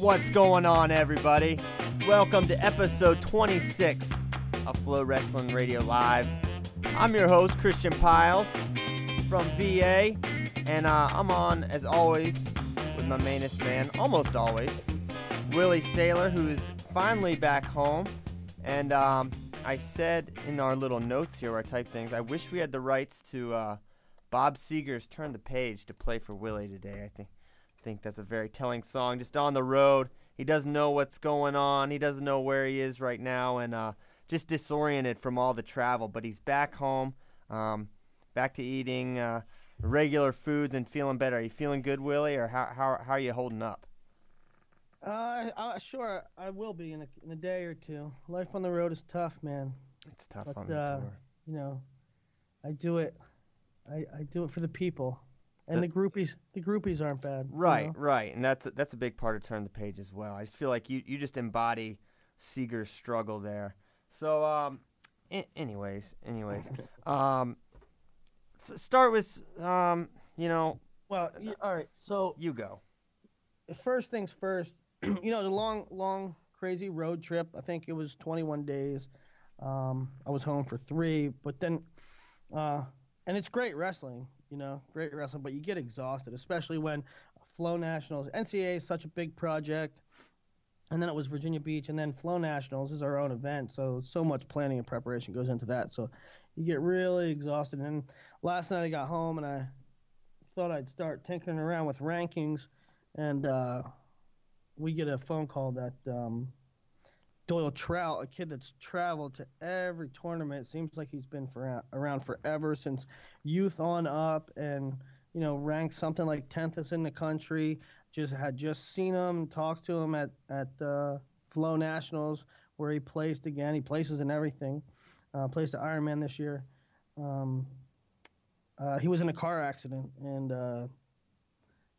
What's going on, everybody? Welcome to episode 26 of FloWrestling Radio Live. I'm your host, Christian Pyles from VA, and uh, I'm on, as always, with my mainest man, almost always, Willie Saylor, who is finally back home. And um, I said in our little notes here where I type things, I wish we had the rights to uh, Bob Seger's Turn the Page to play for Willie today. I think think that's a very telling song. Just on the road, he doesn't know what's going on. He doesn't know where he is right now, and uh, just disoriented from all the travel. But he's back home, um, back to eating uh, regular foods and feeling better. Are you feeling good, Willie, or how how how are you holding up? Uh, uh, sure, I will be in a, in a day or two. Life on the road is tough, man. It's tough But on the uh, tour. you know, I do it. I, I do it for the people, and the, The- groupies. The groupies aren't bad. you Right, know? right, and that's a, that's a big part of turn the page as well. I just feel like you you just embody Seger's struggle there. So, um, a- anyways, anyways, um, start with um, you know, Well, y- all right. So you go. first things first. you know, the long, long, crazy road trip. I think it was 21 days. Um, I was home for three, but then, uh, and it's great wrestling. You know, great wrestling, but you get exhausted, especially when Flo Nationals, NCAA is such a big project, and then it was Virginia Beach, and then Flo Nationals is our own event, so so much planning and preparation goes into that. So you get really exhausted. And last night I got home and I thought I'd start tinkering around with rankings, and uh, we get a phone call that um, Doyle Trout, a kid that's traveled to every tournament, seems like he's been for, around forever since youth on up, and you know ranked something like tenth in the country. Just had just seen him, talked to him at at uh, Flo Nationals where he placed again. He places in everything. Uh, placed at Ironman this year. Um, uh, he was in a car accident, and uh,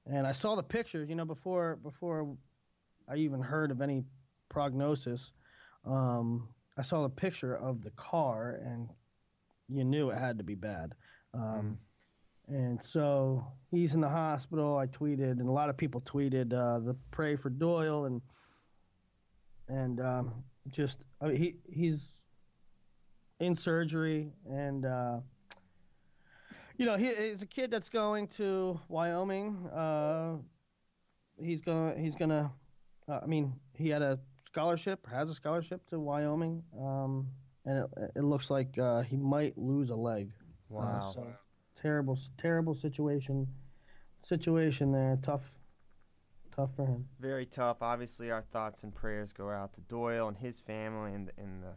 and I saw the pictures. You know, before before I even heard of any prognosis, um, I saw the picture of the car, and you knew it had to be bad. Um, And so he's in the hospital. I tweeted, and a lot of people tweeted uh, the pray for Doyle, and and um, just I mean, he he's in surgery, and uh, you know he, he's a kid that's going to Wyoming. Uh, he's going he's gonna. Uh, I mean, he had a scholarship, has a scholarship to Wyoming, um, and it, it looks like uh, he might lose a leg. Uh, Wow. so terrible, terrible situation. Situation there, tough, tough for him. Very tough. Obviously, our thoughts and prayers go out to Doyle and his family and and the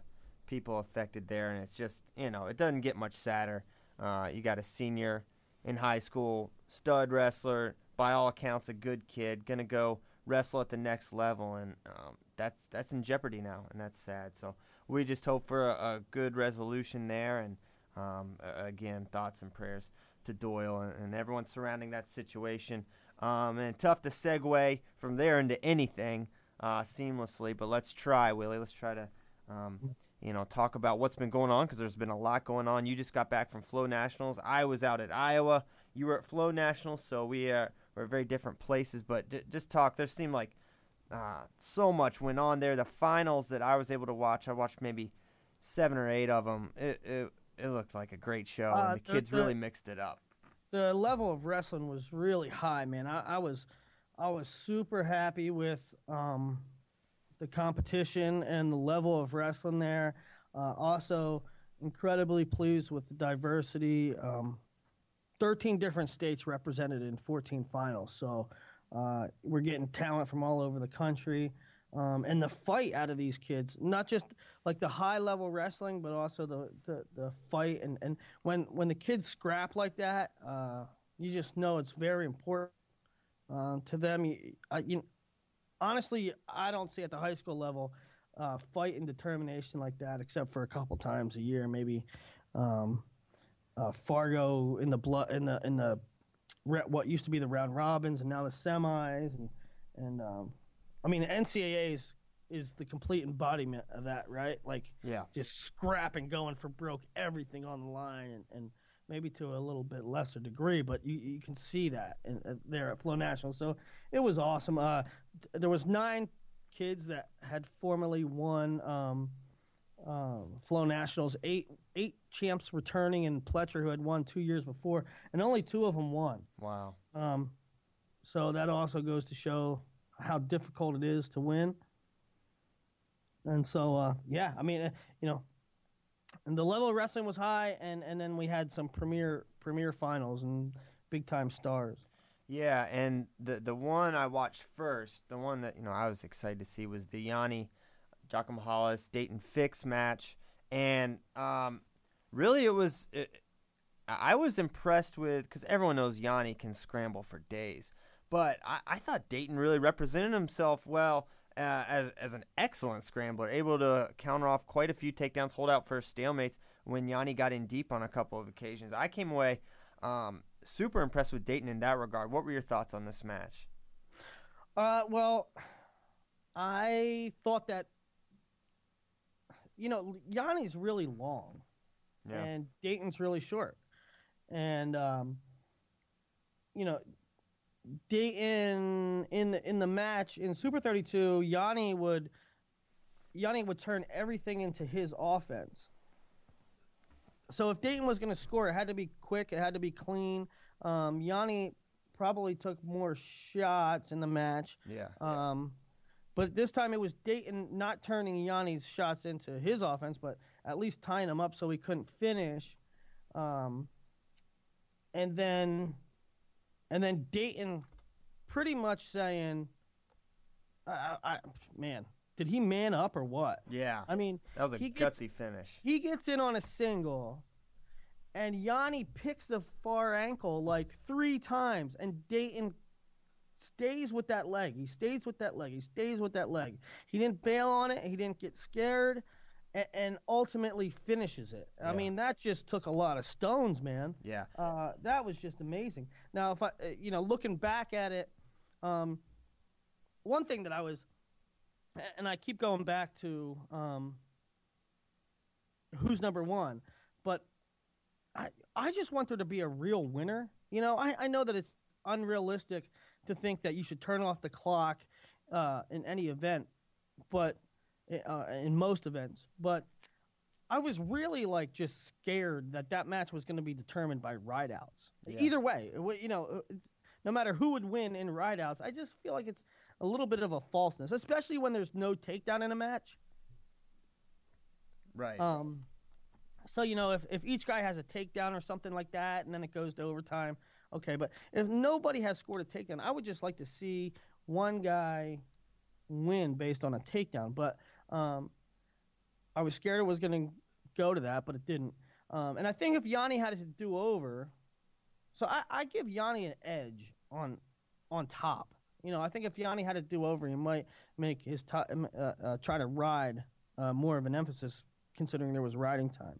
people affected there. And it's just you know it doesn't get much sadder. Uh, you got a senior in high school, stud wrestler, by all accounts a good kid, gonna go wrestle at the next level, and um, that's that's in jeopardy now, and that's sad. So we just hope for a, a good resolution there, and um, again, thoughts and prayers to Doyle and, and everyone surrounding that situation. Um, and tough to segue from there into anything uh, seamlessly, but let's try, Willie. Let's try to, um, you know, talk about what's been going on because there's been a lot going on. You just got back from Flo Nationals. I was out at Iowa. You were at Flo Nationals, so we are we're very different places. But d- just talk. There seemed like uh, so much went on there. The finals that I was able to watch, I watched maybe seven or eight of them. It it, it looked like a great show, Uh, and the the- kids the- really mixed it up. the level of wrestling was really high, man. I, I was I was super happy with um, the competition and the level of wrestling there. Uh, also, incredibly pleased with the diversity. Um, Thirteen different states represented in 14 finals, so uh, we're getting talent from all over the country. Um, and the fight out of these kids, not just like the high level wrestling, but also the, the, the fight. And, and when, when the kids scrap like that, uh, you just know it's very important uh, to them. You, I, you, honestly, I don't see at the high school level uh, fight and determination like that, except for a couple times a year, maybe. Um, uh, Fargo in the blood in the in the re- what used to be the round robins and now the semis and and um, I mean the NCAA is, is the complete embodiment of that, right? Like Yeah. just scrapping, going for broke, everything on the line, and, and maybe to a little bit lesser degree, but you, you can see that in, uh, there at Flo National. So it was awesome. Uh, th- there was nine kids that had formerly won um, um, Flo Nationals, eight eight champs returning, and Pletcher who had won two years before, and only two of them won. Wow. Um, so that also goes to show how difficult it is to win. And so, uh, yeah, I mean, uh, you know, and the level of wrestling was high, and, and then we had some premier premier finals and big time stars. Yeah, and the the one I watched first, the one that you know I was excited to see was the Yanni Giacomo Hollis Dayton Fix match, and um, really it was. It, I was impressed with because everyone knows Yianni can scramble for days, but I, I thought Dayton really represented himself well uh, as as an excellent scrambler, able to counter off quite a few takedowns, hold out for stalemates when Yianni got in deep on a couple of occasions. I came away um, super impressed with Dayton in that regard. What were your thoughts on this match? Uh, well, I thought that, you know, Yianni's really long. Yeah. and Dayton's really short. And um, you know, Dayton in the in the match in Super 32, Yianni would Yianni would turn everything into his offense. So if Dayton was going to score, it had to be quick, it had to be clean. Um, Yianni probably took more shots in the match. Yeah. Um, but this time it was Dayton not turning Yianni's shots into his offense, but at least tying him up so he couldn't finish. Um, and then, and then Dayton, pretty much saying, I, I, "Man, did he man up or what?" Yeah. I mean, That was a he gets- gutsy finish. he gets in on a single, and Yianni picks the far ankle like three times, and Dayton stays with that leg. He stays with that leg. He stays with that leg. He didn't bail on it. He didn't get scared, and, and ultimately finishes it. I Yeah. mean, that just took a lot of stones, man. Yeah. Uh, that was just amazing. Now, if I, uh, you know, looking back at it, um, one thing that I was, and I keep going back to um, who's number one, but I, I just want there to be a real winner. You know, I, I know that it's unrealistic to think that you should turn off the clock uh, in any event, but uh, in most events, but I was really like just scared that that match was going to be determined by rideouts. Yeah. Either way, you know, uh, no matter who would win in rideouts, I just feel like it's a little bit of a falseness, especially when there's no takedown in a match. Right. Um, so you know, if if each guy has a takedown or something like that, and then it goes to overtime, okay. But if nobody has scored a takedown, I would just like to see one guy win based on a takedown. But um, I was scared it was going to go to that, but it didn't. Um, and I think if Yianni had to do over, so I, I give Yianni an edge on on top. You know, I think if Yianni had to do over, he might make his top, uh, uh, try to ride uh, more of an emphasis, considering there was riding time.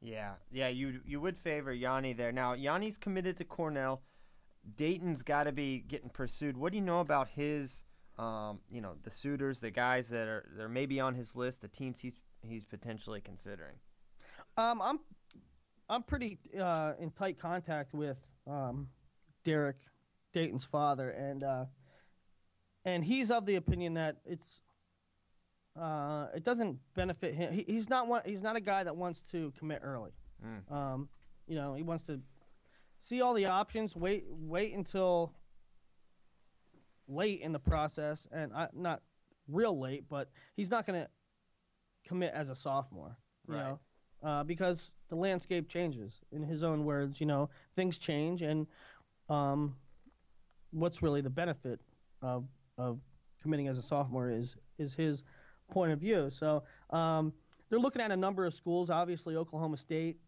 Yeah, yeah, you you would favor Yianni there. Now Yianni's committed to Cornell. Dayton's got to be getting pursued. What do you know about his, um, you know, the suitors, the guys that are they're maybe on his list, the teams he's he's potentially considering? Um, I'm I'm pretty uh, in tight contact with um, Derek, Dayton's father, and uh, and he's of the opinion that it's uh, it doesn't benefit him. He, he's not one. He's not a guy that wants to commit early. Mm. Um, you know, he wants to see all the options. Wait, wait until late in the process, and I, not real late, but he's not going to commit as a sophomore. You Right. know, uh, because the landscape changes. In his own words, you know, things change, and um, what's really the benefit of of committing as a sophomore is is his point of view. So um, they're looking at a number of schools. Obviously, Oklahoma State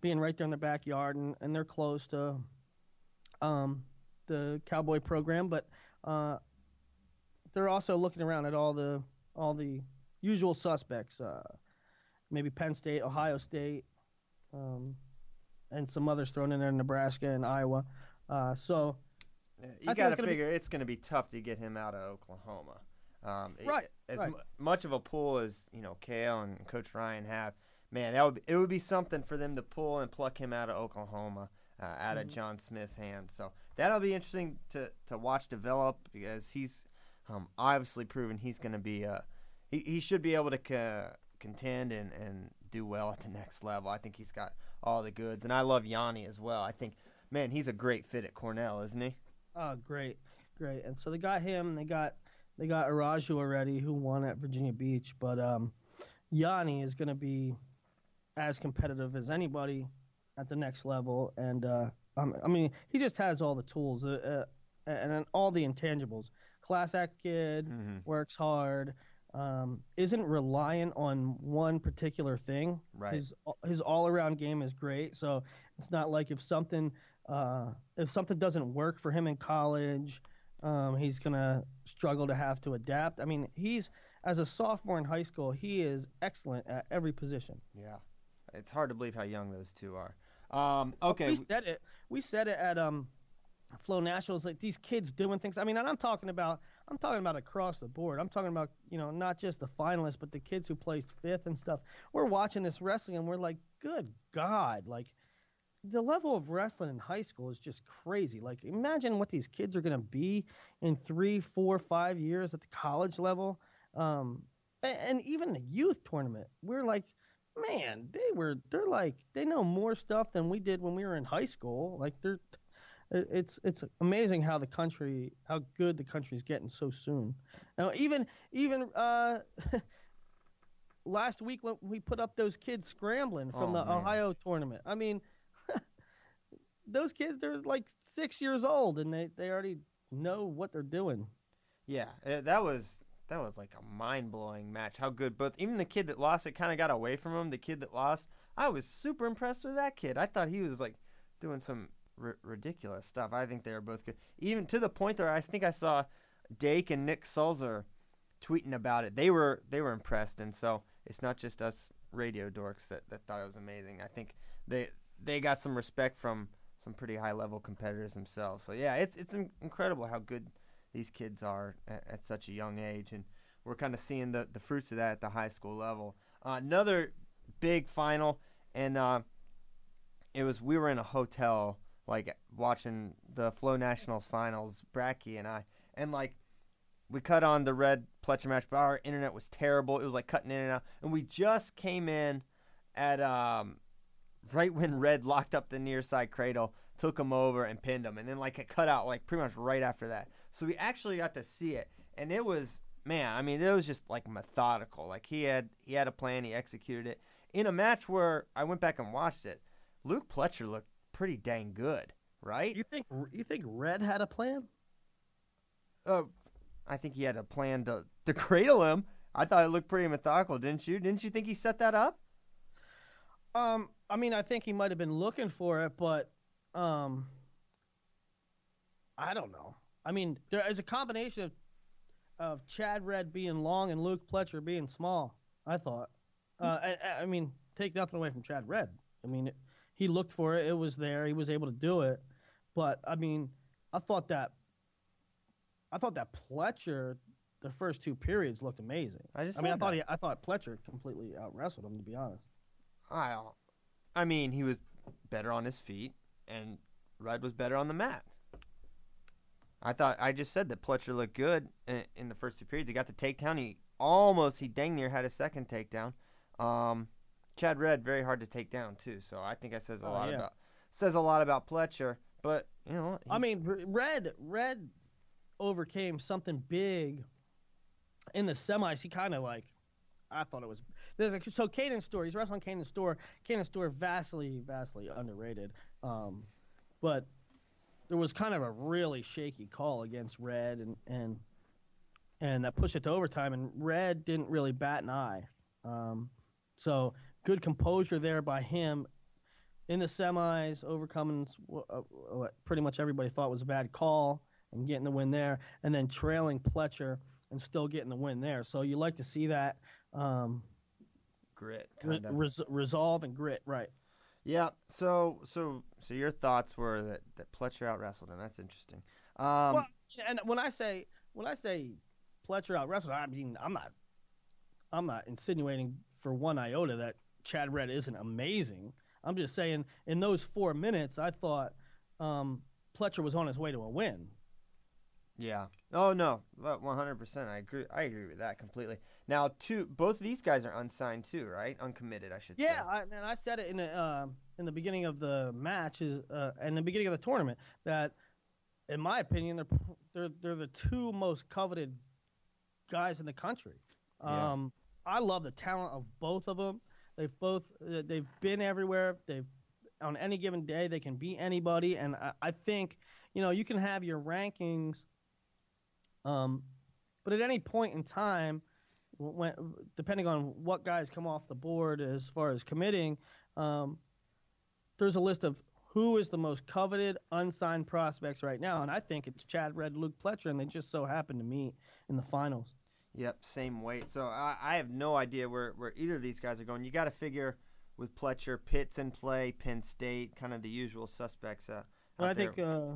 being right there in their backyard, and, and they're close to um, the Cowboy program, but uh, they're also looking around at all the all the usual suspects. Uh, maybe Penn State, Ohio State, um, and some others thrown in there, Nebraska and Iowa. Uh, so You got to gonna be- figure it's going to be tough to get him out of Oklahoma. Um, i- Right, As right. mu- much of a pull as you know, Cael and Coach Ryan have, man, that would be, it would be something for them to pull and pluck him out of Oklahoma, uh, out Mm-hmm. of John Smith's hands. So that'll be interesting to to watch develop because he's um, obviously proven he's going to be uh, he he should be able to co- contend and and do well at the next level. I think he's got all the goods, and I love Yianni as well. I think, man, he's a great fit at Cornell, isn't he? Oh, great, great. And so they got him. They got they got Arujau already, who won at Virginia Beach. But um, Yianni is going to be as competitive as anybody at the next level. And uh, um, I mean, he just has all the tools uh, uh, and, all the intangibles. Class act kid, Mhm. works hard, um, isn't reliant on one particular thing. Right. His his all around game is great. So it's not like if something uh, if something doesn't work for him in college, um, he's gonna struggle to have to adapt. I mean, he's as a sophomore in high school, he is excellent at every position. Yeah, it's hard to believe how young those two are. Um, okay, We said it. We said it at um, Flo Nationals. Like these kids doing things. I mean, and I'm talking about. I'm talking about across the board. I'm talking about you know not just the finalists, but the kids who placed fifth and stuff. We're watching this wrestling and we're like, good God, like the level of wrestling in high school is just crazy. Like imagine what these kids are gonna be in three, four, five years at the college level. Um, a- and even the youth tournament, we're like, man, they were they're like they know more stuff than we did when we were in high school. Like they're, it's it's amazing how the country how good the country's getting so soon. Now even even uh last week when we put up those kids scrambling from Oh, the man. Ohio tournament. I mean those kids they're like 6 years old and they they already know what they're doing. yeah, uh, that was that was like a mind blowing match. How good both even the kid that lost it kind of got away from him. The kid that lost, I was super impressed with that kid. I thought he was like doing some r- ridiculous stuff. I think they were both good, even to the point where I think I saw Dake and Nick Sulzer tweeting about it. They were they were impressed, and so it's not just us radio dorks that, that thought it was amazing. I think they they got some respect from some pretty high level competitors themselves. So yeah, it's it's incredible how good these kids are at, at such a young age, and we're kind of seeing the the fruits of that at the high school level. Uh, another big final, and uh, it was we were in a hotel like watching the Flo Nationals finals, Bracky and I, and like we cut on the red Pletcher match, but our internet was terrible. It was like cutting in and out, and we just came in at um right when Red locked up the near side cradle, took him over and pinned him, and then like it cut out like pretty much right after that. So we actually got to see it, and it was man. I mean, it was just like methodical. Like he had he had a plan, he executed it in a match where I went back and watched it. Luke Pletcher looked pretty dang good, right? You think you think Red had a plan? Uh, I think he had a plan to to cradle him. I thought it looked pretty methodical, didn't you? Didn't you think he set that up? Um, I mean, I think he might have been looking for it, but um, I don't know. I mean, there is a combination of of Chad Red being long and Luke Pletcher being small. I thought. Uh, I, I- I mean, take nothing away from Chad Red. I mean, he looked for it. It was there. He was able to do it. But I mean, I thought that. I thought that Pletcher, the first two periods looked amazing. I just I mean, I thought that. he, I thought Pletcher completely out wrestled him. To be honest. I, I mean, he was better on his feet, and Red was better on the mat. I thought I just said that Pletcher looked good in, in the first two periods. He got the takedown. He almost he dang near had a second takedown. Um, Chad Red very hard to take down too. So I think that says a Oh, lot yeah. about says a lot about Pletcher. But you know, I mean, Red Red overcame something big in the semis. He kind of like, I thought it was. There's a, so Caden Store. He's wrestling Caden Store. Caden Store vastly, vastly underrated. Um, but there was kind of a really shaky call against Red, and and and that pushed it to overtime. And Red didn't really bat an eye. Um, so good composure there by him in the semis, overcoming what, uh, what pretty much everybody thought was a bad call and getting the win there, and then trailing Pletcher and still getting the win there. So you like to see that um, grit re- of. res- resolve and grit, right? Yeah. So so so your thoughts were that that Pletcher out wrestled him. That's interesting. Um, well, and when I say when I say Pletcher out wrestled, I mean I'm not I'm not insinuating for one iota that Chad Red isn't amazing. I'm just saying in those four minutes, I thought um, Pletcher was on his way to a win. Yeah. Oh no, one hundred percent. I agree. I agree with that completely. Now, two both of these guys are unsigned too, right? Uncommitted, I should say. Yeah, I, and I said it in the uh, in the beginning of the match is uh, in the beginning of the tournament that, in my opinion, they're they're they're the two most coveted guys in the country. Yeah. Um, I love the talent of both of them. They've both uh, they've been everywhere. They've on any given day they can beat anybody, and I, I think you know you can have your rankings. Um, but at any point in time, when depending on what guys come off the board as far as committing, um, there's a list of who is the most coveted unsigned prospects right now, and I think it's Chad Red, Luke Pletcher, and they just so happened to meet in the finals. Yep, same weight. So I, I have no idea where, where either of these guys are going. You got to figure with Pletcher, Pitts in play, Penn State, kind of the usual suspects. Uh, Well, I think uh,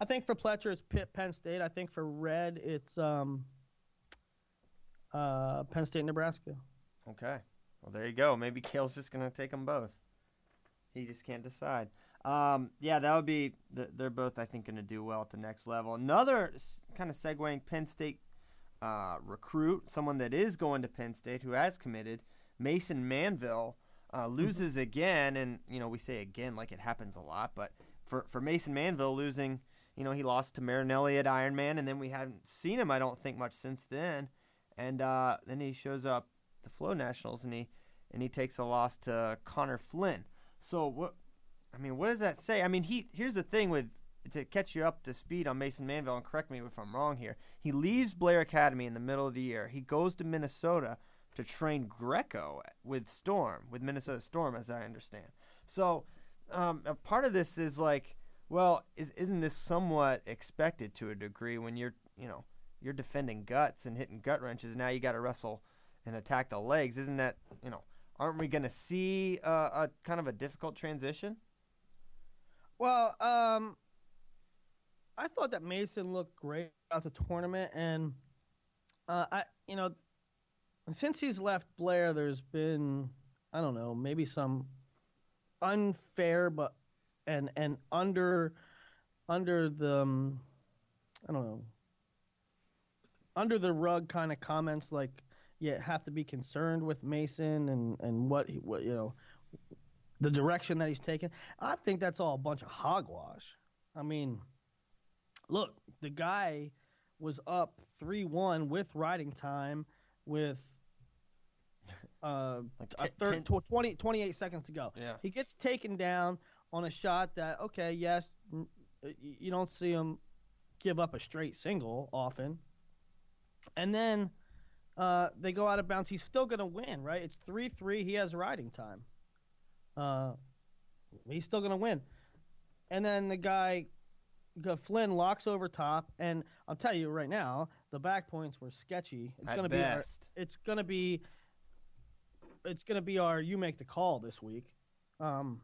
I think for Pletcher it's Pitt, Penn State. I think for Red it's um, uh, Penn State, Nebraska. Okay. Well, there you go. Maybe Cael's just going to take them both. He just can't decide. Um, yeah, that would be. th- They're both, I think, going to do well at the next level. Another kind of segueing Penn State uh, recruit, someone that is going to Penn State who has committed, Mason Manville, uh, loses again, and you know we say again like it happens a lot, but for for Mason Manville losing, you know he lost to Marinelli at Ironman, and then we haven't seen him, I don't think, much since then, and uh, then he shows up the Flo Nationals and he and he takes a loss to Connor Flynn. So what? I mean, what does that say? I mean, he here's the thing with to catch you up to speed on Mason Manville and correct me if I'm wrong here. He leaves Blair Academy in the middle of the year. He goes to Minnesota to train Greco with Storm, with Minnesota Storm, as I understand. So um, a part of this is like, well, is, isn't this somewhat expected to a degree when you're, you know, you're defending guts and hitting gut wrenches? Now you got to wrestle and attack the legs. Isn't that, you know, aren't we going to see uh, a kind of a difficult transition? Well, um, I thought that Mason looked great at the tournament, and uh, I, you know, since he's left Blair, there's been I don't know, maybe some unfair but and and under under the um, I don't know under the rug kind of comments like you have to be concerned with Mason and and what he, what you know the direction that he's taken. I think that's all a bunch of hogwash. I mean, look, the guy was up 3 1 with riding time with uh, Like a t- third, ten- 20, 28 seconds to go. Yeah. He gets taken down on a shot that, okay, yes, you don't see him give up a straight single often. And then uh, they go out of bounds. He's still going to win, right? It's 3 3. He has riding time. Uh, he's still going to win. And then the guy, Flynn, locks over top. And I'll tell you right now, the back points were sketchy. It's going to be our, it's going to be it's going to be our you make the call this week. Um,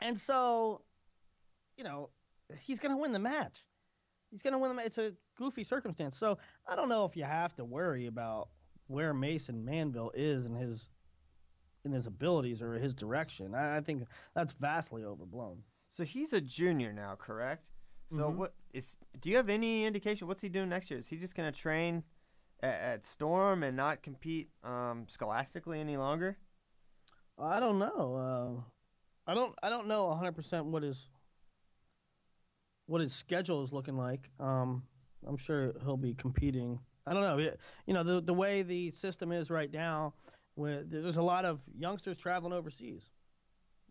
and so, you know, he's going to win the match. He's going to win the match. It's a goofy circumstance. So I don't know if you have to worry about where Mason Manville is in his in his abilities or his direction. I, I think that's vastly overblown. So he's a junior now, correct? So Mhm. what is? Do you have any indication what's he doing next year? Is he just going to train at, at Storm and not compete um, scholastically any longer? I don't know. Uh, I don't. I don't know 100 percent what his what his schedule is looking like. Um, I'm sure he'll be competing. I don't know. You know, the the way the system is right now, with there's a lot of youngsters traveling overseas.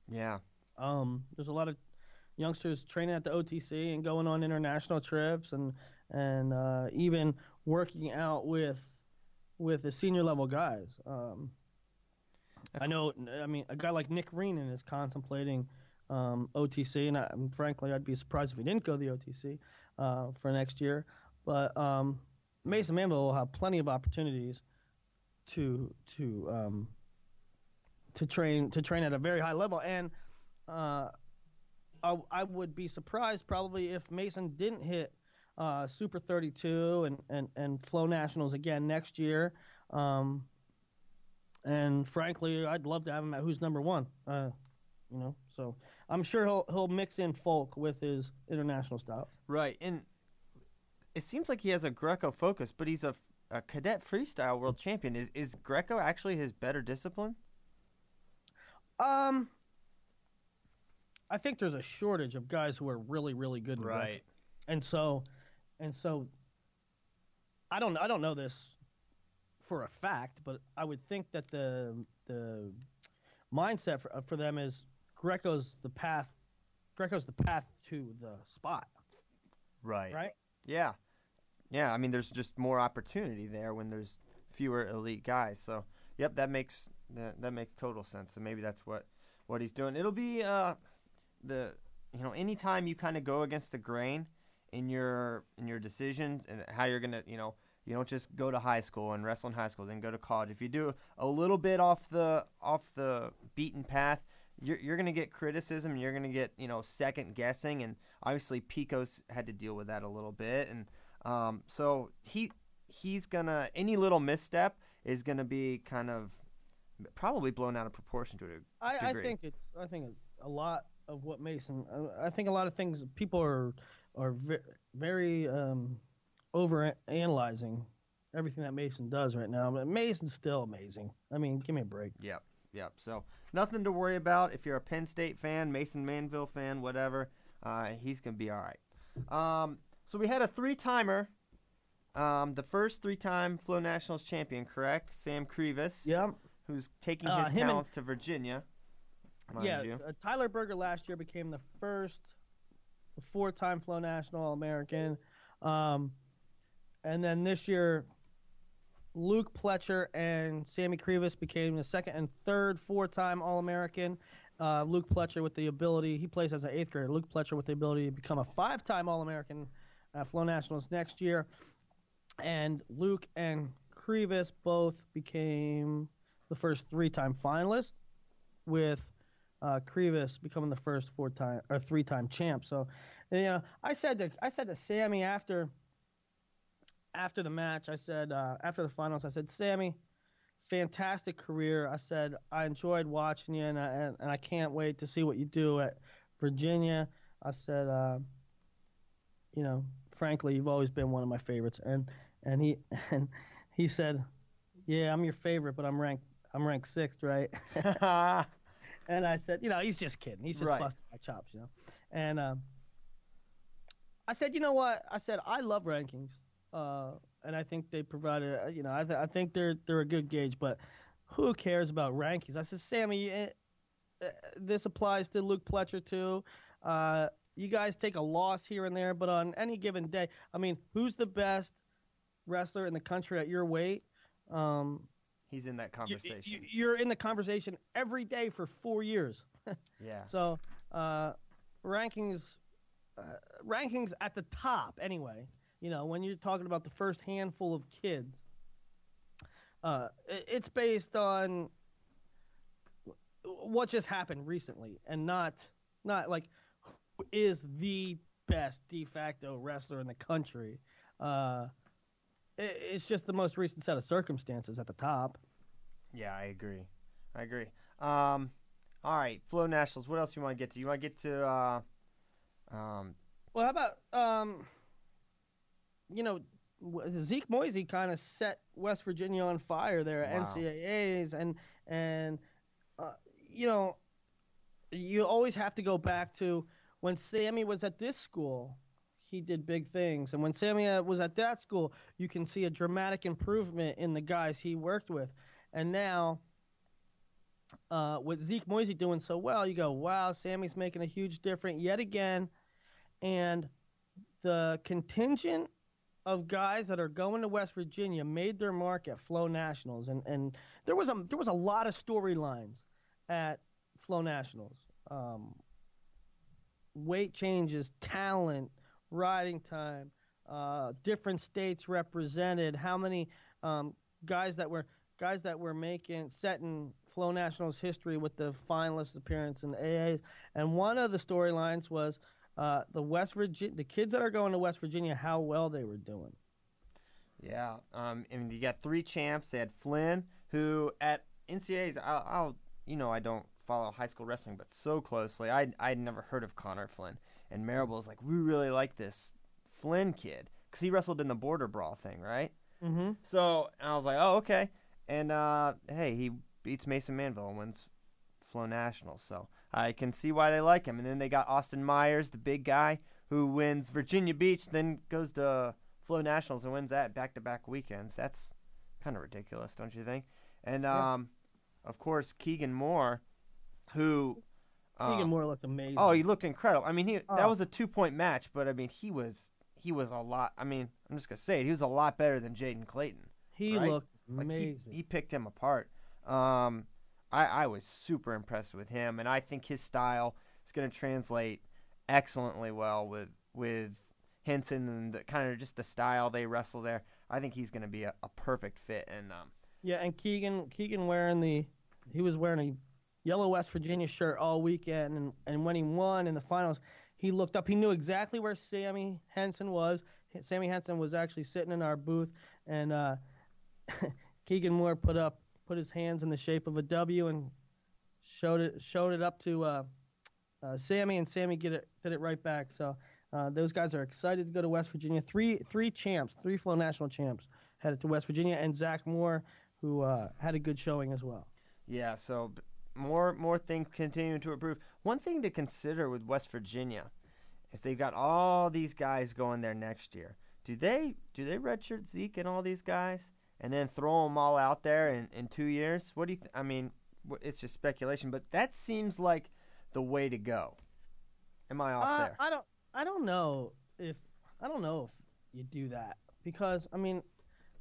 Yeah. Um, there's a lot of youngsters training at the OTC and going on international trips and and uh, even working out with with the senior level guys. Um, I know. I mean, a guy like Nick Reenan is contemplating um, OTC, and, I, frankly, I'd be surprised if he didn't go the OTC uh, for next year. But um, Mason Manville will have plenty of opportunities to to um, to train to train at a very high level, and uh, I, I, would be surprised probably if Mason didn't hit uh, Super 32 and, and, and Flo Nationals again next year. Um, and frankly, I'd love to have him at who's number one. Uh, you know, so I'm sure he'll he'll mix in folk with his international style. Right, and it seems like he has a Greco focus, but he's a, a cadet freestyle world champion. Is is Greco actually his better discipline? Um, I think there's a shortage of guys who are really really good. In right, Greco. and so, and so, I don't I don't know this for a fact, but I would think that the the mindset for, for them is Greco's the path. Greco's the path to the spot. Right. Right. Yeah. Yeah. I mean, there's just more opportunity there when there's fewer elite guys. So, yep, that makes that, that makes total sense. So maybe that's what what he's doing. It'll be uh the you know anytime you kind of go against the grain in your in your decisions and how you're gonna you know you don't just go to high school and wrestle in high school, then go to college. If you do a little bit off the off the beaten path, you're, you're going to get criticism. You're going to get you know second guessing, and obviously Pico's had to deal with that a little bit, and um, so he he's gonna any little misstep is gonna be kind of probably blown out of proportion to a I, I think it's I think a lot of what Mason. I think a lot of things people are are very um, over analyzing everything that Mason does right now. But Mason's still amazing. I mean, give me a break. Yep, yep. So nothing to worry about if you're a Penn State fan, Mason Manville fan, whatever. Uh, he's gonna be all right. Um, so we had a three timer. Um, the first three-time Flo Nationals champion, correct? Sam Krivus. Yep. Who's taking uh, his talents and, to Virginia? yeah. Uh, Tyler Berger last year became the first four-time Flo National All-American. Um, and then this year, Luke Pletcher and Sammy Krivus became the second and third four-time All-American. Uh, Luke Pletcher with the ability, he plays as an eighth grader. Luke Pletcher with the ability to become a five-time All-American at Flo Nationals next year. And Luke and Krivus both became the first three-time finalists, with uh, becoming the first four-time or three-time champ. So, you know, I said to I said to Sammy after – after the match, I said, uh, after the finals, I said, Sammy, fantastic career. I said, I enjoyed watching you, and I, and, and I can't wait to see what you do at Virginia. I said, uh, you know, frankly, you've always been one of my favorites. And, and he, and he said, yeah, I'm your favorite, but I'm ranked, I'm ranked sixth, right? and I said, you know, he's just kidding. He's just right. busting my chops, you know? And, um, I said, you know what? I said, I love rankings. Uh, and I think they provided. Uh, you know, I, th- I think they're they're a good gauge, but who cares about rankings? I said, Sammy, uh, this applies to Luke Pletcher too. Uh, you guys take a loss here and there, but on any given day, I mean, who's the best wrestler in the country at your weight? Um, He's in that conversation. You, are in the conversation every day for four years. yeah. So uh, rankings, uh, rankings at the top anyway you know, when you're talking about the first handful of kids, uh, it's based on what just happened recently, and not not like who is the best de facto wrestler in the country. Uh, it's just the most recent set of circumstances at the top. Yeah, I agree. I agree. Um, all right, Flo Nationals. What else you want to get to? You want to get to? Uh, um, well, how about um, you know, Zeke Moisey kind of set West Virginia on fire there at Wow. NCAA's, and and uh, you know, you always have to go back to when Sammy was at this school. He did big things, and when Sammy uh, was at that school, you can see a dramatic improvement in the guys he worked with, and now. Uh, with Zeke Moisey doing so well, you go, wow, Sammy's making a huge difference yet again. And the contingent of guys that are going to West Virginia made their mark at Flo Nationals, and, and there was a there was a lot of storylines at Flo Nationals. Um, weight changes, talent, riding time, uh, different states represented, how many um, guys that were guys that were making setting Flo Nationals history with the finalist appearance in AAs, and one of the storylines was uh, the West Virginia, the kids that are going to West Virginia, how well they were doing. Yeah, um, I mean, you got three champs. They had Flynn, who at NCAA's, I'll, I'll, you know, I don't follow high school wrestling, but so closely, I I'd never heard of Connor Flynn. And Maribel's like, we really like this Flynn kid because he wrestled in the border brawl thing, right? Mm-hmm. So and I was like, oh, okay. And uh, hey, he beats Mason Manville and wins Flo Nationals. So I can see why they like him. And then they got Austin Myers, the big guy, who wins Virginia Beach, then goes to Flo Nationals and wins that back to back weekends. That's kind of ridiculous, don't you think? And Yeah. um, of course, Keegan Moore, who. Keegan um, Moore looked amazing. Oh, he looked incredible. I mean, he that Oh. was a two point match, but I mean, he was he was a lot. I mean, I'm just gonna say it. He was a lot better than Jaden Clayton. he right? looked Like amazing. he, he picked him apart. Um, I I was super impressed with him, and I think his style is gonna translate excellently well with with Henson and the, kind of just the style they wrestle there. I think he's gonna be a, a perfect fit, and um, Yeah, and Keegan Keegan wearing the he was wearing a yellow West Virginia shirt all weekend and, and when he won in the finals, he looked up. He knew exactly where Sammy Henson was. Sammy Henson was actually sitting in our booth and uh, Keegan Moore put up put his hands in the shape of a W and showed it showed it up to uh, uh, Sammy and Sammy get it did it right back. So uh, those guys are excited to go to West Virginia. Three three champs, three flow national champs headed to West Virginia and Zach Moore who uh, had a good showing as well. Yeah, so more more things continuing to improve. One thing to consider with West Virginia is they've got all these guys going there next year. Do they do they redshirt Zeke and all these guys and then throw them all out there in, in two years? What do you? Th- I mean, it's just speculation, but that seems like the way to go. Am I off Uh, there? I don't. I don't know if I don't know if you do that because I mean,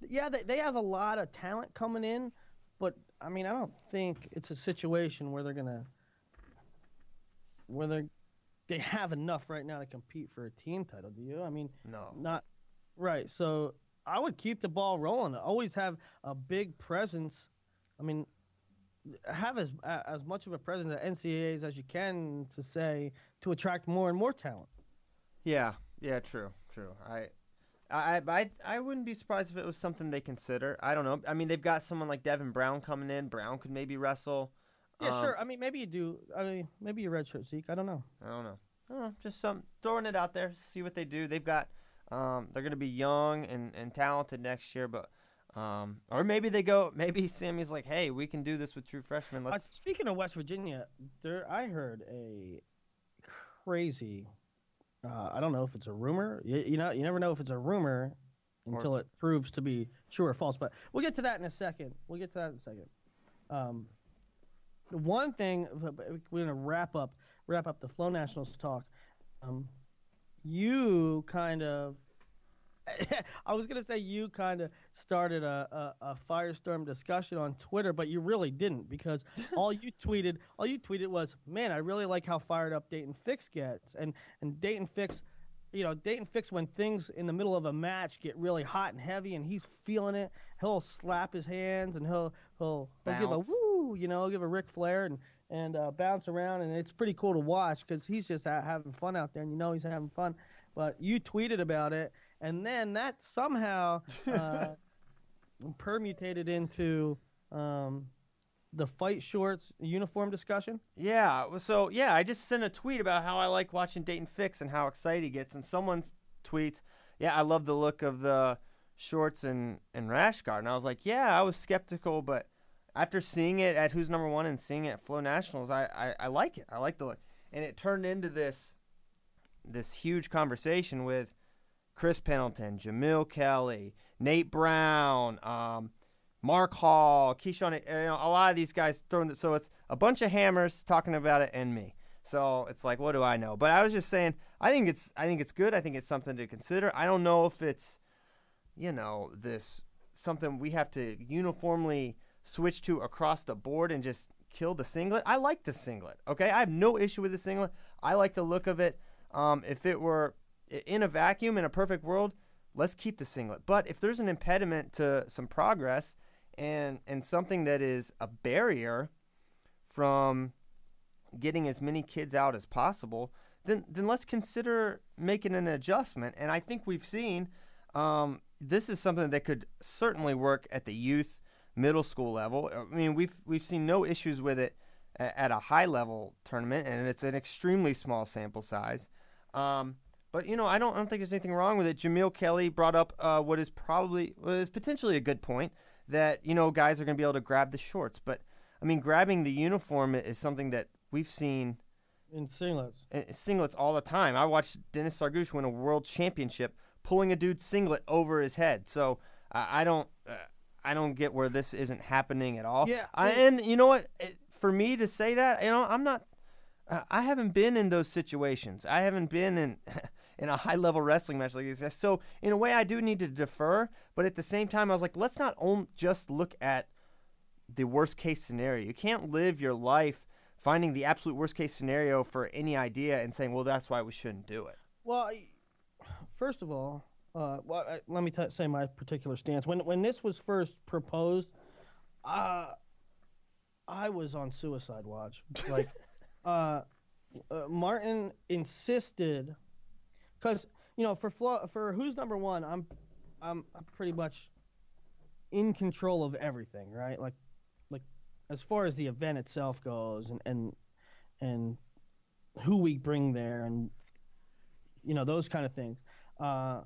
yeah, they they have a lot of talent coming in, but I mean, I don't think it's a situation where they're gonna where they they have enough right now to compete for a team title. Do you? I mean, No. not right. So I would keep the ball rolling. Always have a big presence. I mean, have as as much of a presence at NCAA's as you can to say to attract more and more talent. Yeah, yeah, true, true. I, I, I, I wouldn't be surprised if it was something they consider. I don't know. I mean, they've got someone like Devin Brown coming in. Brown could maybe wrestle. Yeah, Um, sure. I mean, maybe you do. I mean, maybe you redshirt Zeke. I don't know. I don't know. I don't know. Just some throwing it out there. See what they do. They've got. Um, they're going to be young and, and talented next year, but um, or maybe they go. Maybe Sammy's like, hey, we can do this with true freshmen. Uh, Let's. speaking of West Virginia, there I heard a crazy. Uh, I don't know if it's a rumor. You, you know, you never know if it's a rumor until it proves to be true or false. But we'll get to that in a second. We'll get to that in a second. Um, the one thing we're gonna wrap up wrap up the Flow Nationals talk. Um, you kind of I was gonna say you kind of started a, a, a firestorm discussion on Twitter, but you really didn't because all you tweeted all you tweeted was, "Man, I really like how fired up Dayton Fix gets," and and Dayton Fix, you know, Dayton Fix when things in the middle of a match get really hot and heavy, and he's feeling it, he'll slap his hands and he'll he'll, he'll give a woo, you know, give a Ric Flair and and uh, bounce around, and it's pretty cool to watch because he's just ha- having fun out there, and you know he's having fun. But you tweeted about it, and then that somehow uh, permutated into um, the fight shorts uniform discussion. Yeah. So yeah, I just sent a tweet about how I like watching Dayton Fix and how excited he gets, and someone tweets, "Yeah, I love the look of the shorts and and rash guard, and I was like, yeah, I was skeptical, but after seeing it at Who's Number One and seeing it at Flo Nationals, I, I, I like it. I like the look, and it turned into this this huge conversation with Chris Pendleton, Jamil Kelly, Nate Brown, um, Mark Hall, Keyshawn. You know, a lot of these guys throwing. The, so it's a bunch of hammers talking about it and me. So it's like, what do I know? But I was just saying, I think it's, I think it's good. I think it's something to consider. I don't know if it's, you know, this something we have to uniformly switch to across the board and just kill the singlet. I like the singlet. Okay, I have no issue with the singlet. I like the look of it. Um, if it were in a vacuum in a perfect world, let's keep the singlet. But if there's an impediment to some progress and and something that is a barrier from getting as many kids out as possible, then then let's consider making an adjustment. And I think we've seen um, this is something that could certainly work at the youth middle school level. I mean, we've we've seen no issues with it at a high level tournament, and it's an extremely small sample size. Um, but you know, I don't, I don't think there's anything wrong with it. Jamill Kelly brought up uh, what is probably what is potentially a good point that you know guys are going to be able to grab the shorts, but I mean, grabbing the uniform is something that we've seen in singlets, in singlets all the time. I watched Denis Tsargush win a world championship pulling a dude's singlet over his head. So uh, I don't, uh, I don't get where this isn't happening at all. Yeah, I, and you know what? It, for me to say that, you know, I'm not. Uh, I haven't been in those situations. I haven't been in. in a high level wrestling match like this. So in a way, I do need to defer, but at the same time, I was like, let's not only just look at the worst case scenario. You can't live your life finding the absolute worst case scenario for any idea and saying, well, that's why we shouldn't do it. Well, first of all, uh, well, I, let me t- say my particular stance. When when this was first proposed, uh, I was on suicide watch. Like, uh, uh, Martin insisted because you know for Flo- for who's number one, I'm I'm I'm pretty much in control of everything, right? Like like as far as the event itself goes, and and and who we bring there, and you know those kind of things. Uh,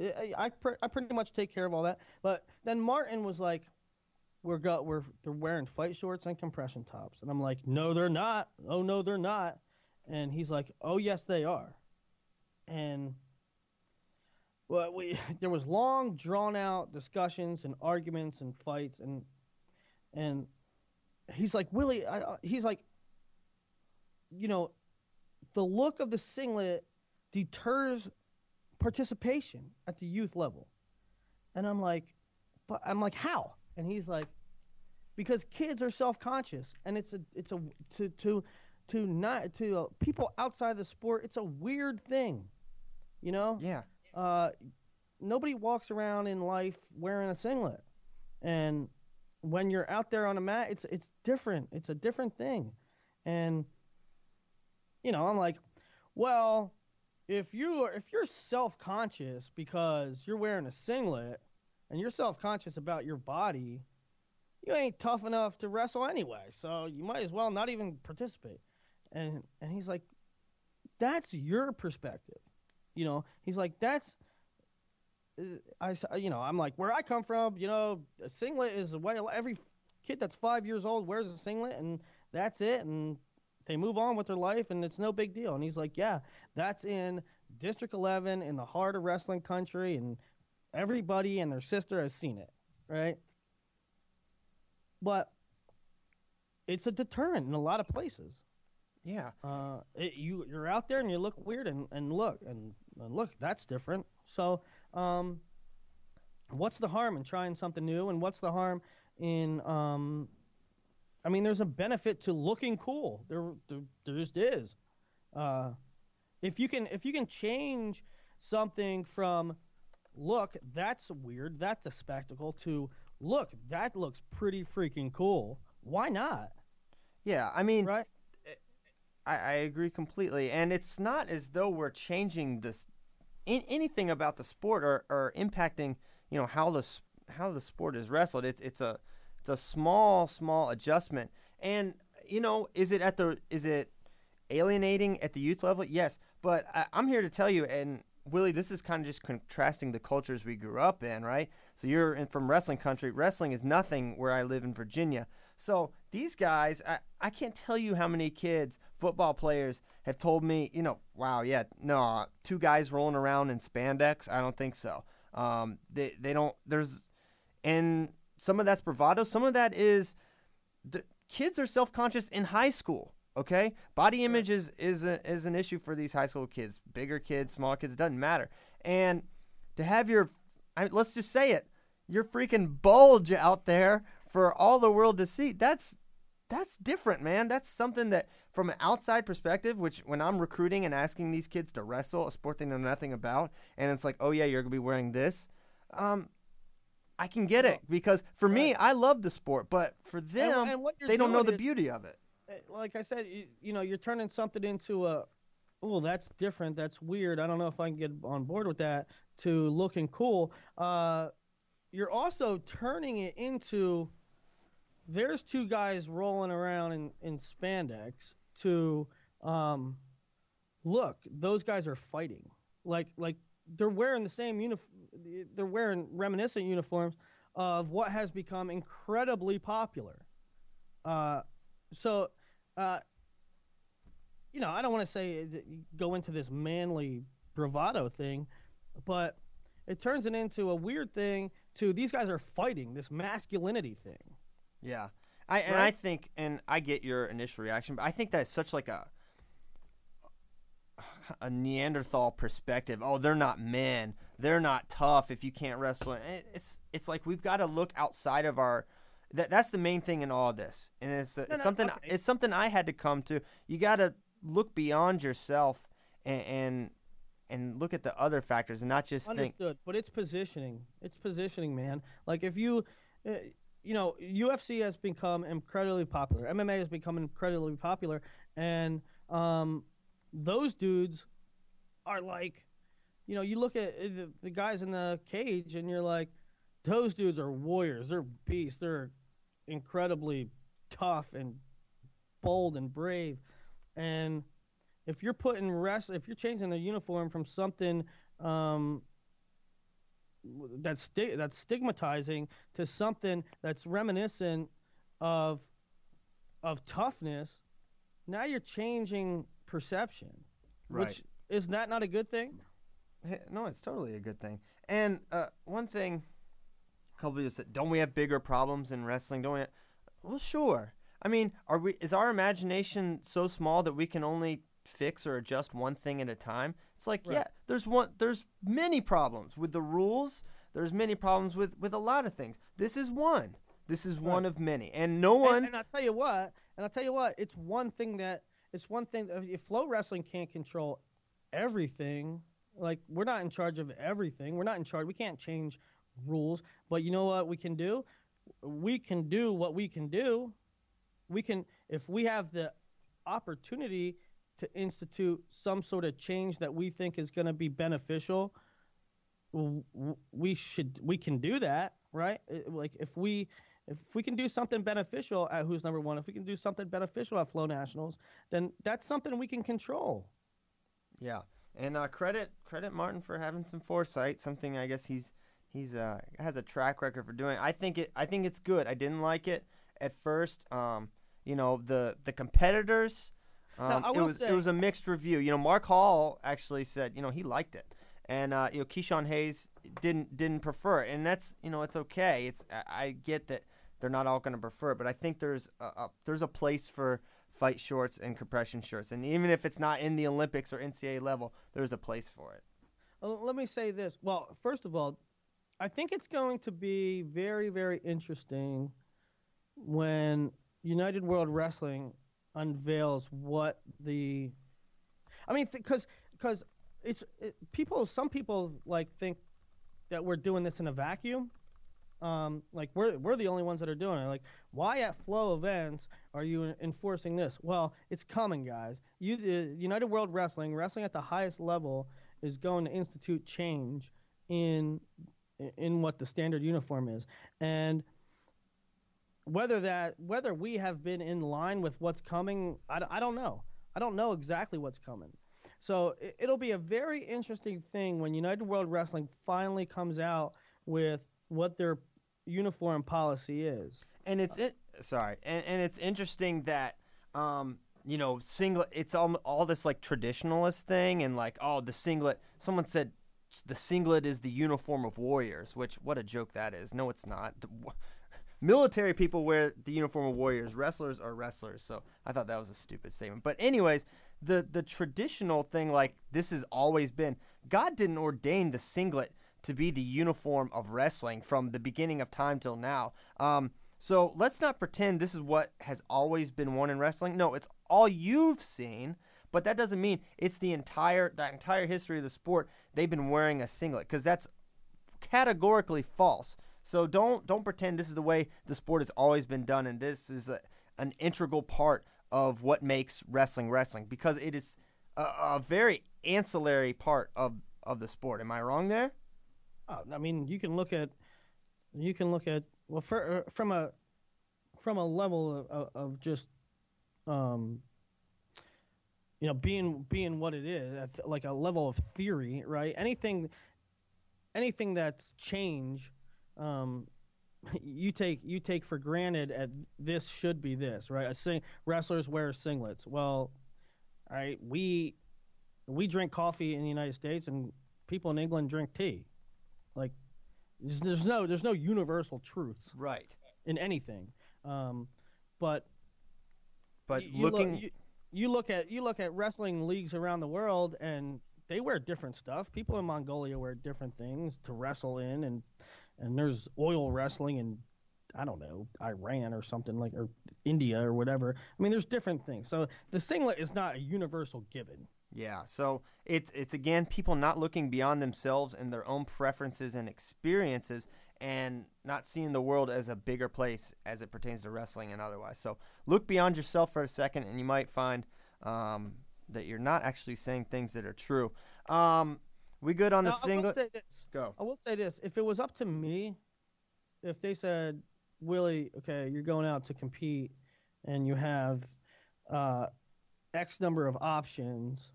I I, I pretty much take care of all that. But then Martin was like, "We're got we're they're wearing fight shorts and compression tops," and I'm like, "No, they're not. Oh no, they're not." And he's like, "Oh yes, they are." and well, we there was long, drawn out discussions and arguments and fights and and he's like Willie, I, he's like, you know, the look of the singlet deters participation at the youth level, and I'm like, but I'm like, how? And he's like, because kids are self conscious, and it's a it's a to to to not to uh, people outside the sport, it's a weird thing. You know? Yeah. Uh, nobody walks around in life wearing a singlet, and when you're out there on a mat, it's it's different. It's a different thing, and you know, I'm like, well, if you are, if you're self conscious because you're wearing a singlet and you're self conscious about your body, you ain't tough enough to wrestle anyway. So you might as well not even participate. And and he's like, that's your perspective. You know, he's like, that's. Uh, I, you know, I'm like, where I come from, you know, a singlet is the way every kid that's five years old wears a singlet, and that's it, and they move on with their life, and it's no big deal. And he's like, yeah, that's in District 11 in the heart of wrestling country, and everybody and their sister has seen it, right? But it's a deterrent in a lot of places. Yeah. Uh, it, you you're out there and you look weird and, and look and, and look that's different. So um, what's the harm in trying something new and what's the harm in um, I mean there's a benefit to looking cool. There there, there just is. Uh, if you can if you can change something from look that's weird that's a spectacle to look that looks pretty freaking cool. Why not? Yeah, I mean, right? I, I agree completely, and it's not as though we're changing this in, anything about the sport or, or impacting you know how the how the sport is wrestled. It's it's a it's a small small adjustment, and you know is it at the is it alienating at the youth level? Yes, but I, I'm here to tell you, and Willie, this is kind of just contrasting the cultures we grew up in, right? So you're in, from wrestling country. Wrestling is nothing where I live in Virginia. So these guys, I, I can't tell you how many kids, football players, have told me, you know, wow, yeah, no, two guys rolling around in spandex. I don't think so. Um, they they don't. There's, and some of that's bravado. Some of that is, the kids are self conscious in high school. Okay, body image is is a, is an issue for these high school kids, bigger kids, small kids. It doesn't matter. And to have your, I mean, let's just say it, your freaking bulge out there for all the world to see. That's that's different, man. That's something that, from an outside perspective, which when I'm recruiting and asking these kids to wrestle, a sport they know nothing about, and it's like, oh yeah, you're gonna be wearing this, um, I can get it because for me, I love the sport, but for them, and you're they don't know the is- beauty of it. Uh, like I said, you, you know, you're turning something into a, oh, that's different, that's weird. I don't know if I can get on board with that. To looking cool, uh, you're also turning it into. There's two guys rolling around in, in spandex. To um, look, those guys are fighting. Like like they're wearing the same uniform. They're wearing reminiscent uniforms of what has become incredibly popular. Uh, so, uh, you know, I don't want to say go into this manly bravado thing, but it turns it into a weird thing. To these guys are fighting this masculinity thing. Yeah, I and I think, and I get your initial reaction, but I think that's such like a a Neanderthal perspective. Oh, they're not men. They're not tough. If you can't wrestle, it's it's like we've got to look outside of our. That that's the main thing in all this, and it's, it's No, no, something. okay. It's something I had to come to. You got to look beyond yourself and, and and look at the other factors, and not just think. Understood, but it's positioning. It's positioning, man. Like if you, uh, you know, UFC has become incredibly popular. MMA has become incredibly popular, and um, those dudes are like, you know, you look at uh, the, the guys in the cage, and you're like, those dudes are warriors. They're beasts. They're incredibly tough and bold and brave, and if you're putting rest, if you're changing the uniform from something um, that's sti- that's stigmatizing to something that's reminiscent of of toughness, now you're changing perception, Right. which is that not a good thing? No, it's totally a good thing. And uh, one thing, a couple people said, "Don't we have bigger problems in wrestling?" Don't we? Well, sure. I mean, are we? Is our imagination so small that we can only fix or adjust one thing at a time? It's like, yeah, there's one. There's many problems with the rules. There's many problems with with a lot of things. This is one. This is one of many, and no one. And, and I'll tell you what, and I'll tell you what, it's one thing that it's one thing that if FloWrestling can't control everything, like we're not in charge of everything. We're not in charge. We can't change rules, but you know what we can do? We can do what we can do. We can if we have the opportunity to institute some sort of change that we think is going to be beneficial we should we can do that right like if we if we can do something beneficial at who's number one if we can do something beneficial at Flo Nationals then that's something we can control Yeah, and uh, credit credit Martin for having some foresight. Something I guess he's he's uh, has a track record for doing. I think it I think it's good. I didn't like it at first. Um, you know the the competitors. Um, I it was say- it was a mixed review. You know, Mark Hall actually said you know he liked it, and uh, you know Keyshawn Hayes didn't didn't prefer it, and that's you know it's okay. It's I, I get that they're not all going to prefer it, but I think there's a, a there's a place for fight shorts and compression shirts, and even if it's not in the Olympics or NCAA level, there's a place for it. Uh, let me say this. Well first of all i think it's going to be very very interesting when united world wrestling unveils what the i mean because because it's it, people some people like think that we're doing this in a vacuum um, like we're we're the only ones that are doing it. Like, why at flow events are you enforcing this? Well, it's coming, guys. You, uh, United World Wrestling, wrestling at the highest level, is going to institute change in in what the standard uniform is, and whether that whether we have been in line with what's coming, I, I don't know. I don't know exactly what's coming, So it, it'll be a very interesting thing when United World Wrestling finally comes out with what their uniform policy is. And it's it. Sorry, and and it's interesting that um you know singlet. It's all all this like traditionalist thing, and like oh the singlet. Someone said the singlet is the uniform of warriors, which what a joke that is. No, it's not. The, military people wear the uniform of warriors. Wrestlers are wrestlers. So I thought that was a stupid statement. But anyways, the the traditional thing like this has always been God didn't ordain the singlet to be the uniform of wrestling from the beginning of time till now. Um, so let's not pretend this is what has always been worn in wrestling. No, it's all you've seen, but that doesn't mean it's the entire that entire history of the sport. They've been wearing a singlet because that's categorically false. So don't don't pretend this is the way the sport has always been done, and this is a, an integral part of what makes wrestling wrestling because it is a, a very ancillary part of of the sport. Am I wrong there? I mean, you can look at you can look at well for, uh, from a from a level of, of just um, you know being being what it is like a level of theory right? Anything anything that's change um, you take you take for granted at this should be this right? Sing, wrestlers wear singlets. Well all right we we drink coffee in the united states and people in england drink tea like there's, there's no there's no universal truth Right. in anything. Um, but But you- you looking, look, you, you look at you look at wrestling leagues around the world and they wear different stuff. People in mongolia wear different things to wrestle in and and there's oil wrestling in i don't know iran or something like or india or whatever. I mean there's different things. So the singlet is not a universal given Yeah, so it's it's again people not looking beyond themselves and their own preferences and experiences and not seeing the world as a bigger place as it pertains to wrestling and otherwise. So look beyond yourself for a second and you might find um, that you're not actually saying things that are true. Um, we good on the Now, I will say this. Go. I will say this: if it was up to me, if they said, "Willie, okay, you're going out to compete, and you have uh, X number of options,"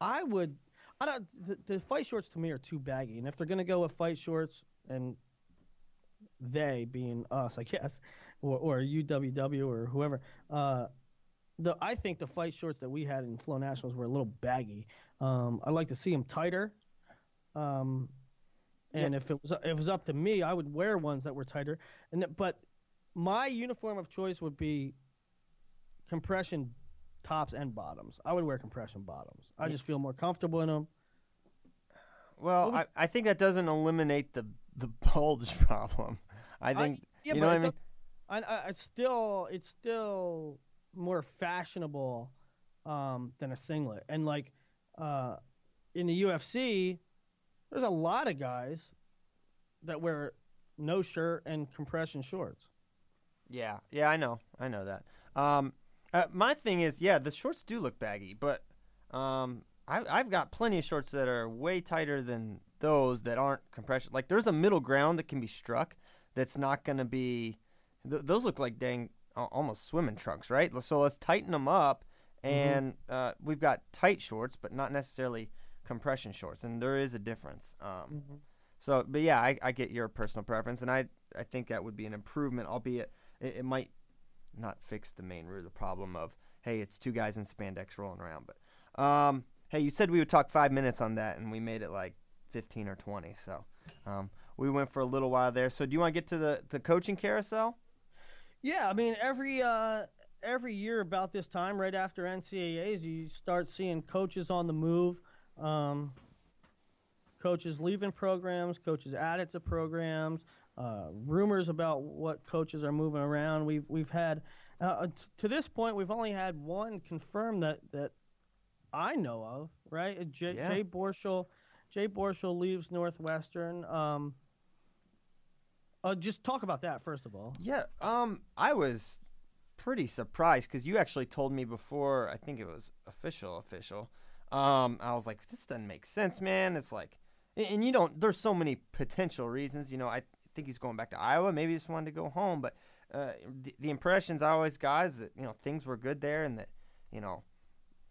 I would. I don't. The, the fight shorts to me are too baggy, and if they're going to go with fight shorts, and they being us, I guess, or or UWW or whoever, uh, the I think the fight shorts that we had in Flo Nationals were a little baggy. Um, I'd like to see them tighter. Um, and if it was if it was up to me, I would wear ones that were tighter. And but my uniform of choice would be compression tops and bottoms. I would wear compression bottoms. I just feel more comfortable in them. Well, I, I think that doesn't eliminate the the bulge problem. I think yeah, you but know what I it mean. I, I, it's still it's still more fashionable um, than a singlet, and like uh, in the UFC, there's a lot of guys that wear no shirt and compression shorts. Yeah, yeah, I know, I know that. Um, uh, my thing is, yeah, the shorts do look baggy, but um, I, I've got plenty of shorts that are way tighter than those that aren't compression. Like, there's a middle ground that can be struck. That's not going to be. Th- those look like dang, almost swimming trunks, right? So let's tighten them up, and uh, we've got tight shorts, but not necessarily compression shorts, and there is a difference. Um, so, but yeah, I, I get your personal preference, and I I think that would be an improvement, albeit it, it might not fix the main root of the problem of hey, it's two guys in spandex rolling around. But um, hey, you said we would talk five minutes on that, and we made it like fifteen or twenty. So um, we went for a little while there. So do you want to get to the the coaching carousel? Yeah, I mean every uh, every year about this time, right after NCAA's, you start seeing coaches on the move, um, coaches leaving programs, coaches added to programs, uh, rumors about what coaches are moving around. We've we've had uh, t- to this point, we've only had one confirmed that that I know of. Right, Uh, J- Yeah. Jay Borschel. Jay Borschel leaves Northwestern. Um, uh, just talk about that first of all. Yeah, um, I was pretty surprised because you actually told me before. I think it was official, official. Um, I was like, this doesn't make sense, man. It's like, and you don't. There's so many potential reasons. You know, I think he's going back to Iowa. Maybe he just wanted to go home. But uh, the, the impressions I always got is that you know things were good there and that you know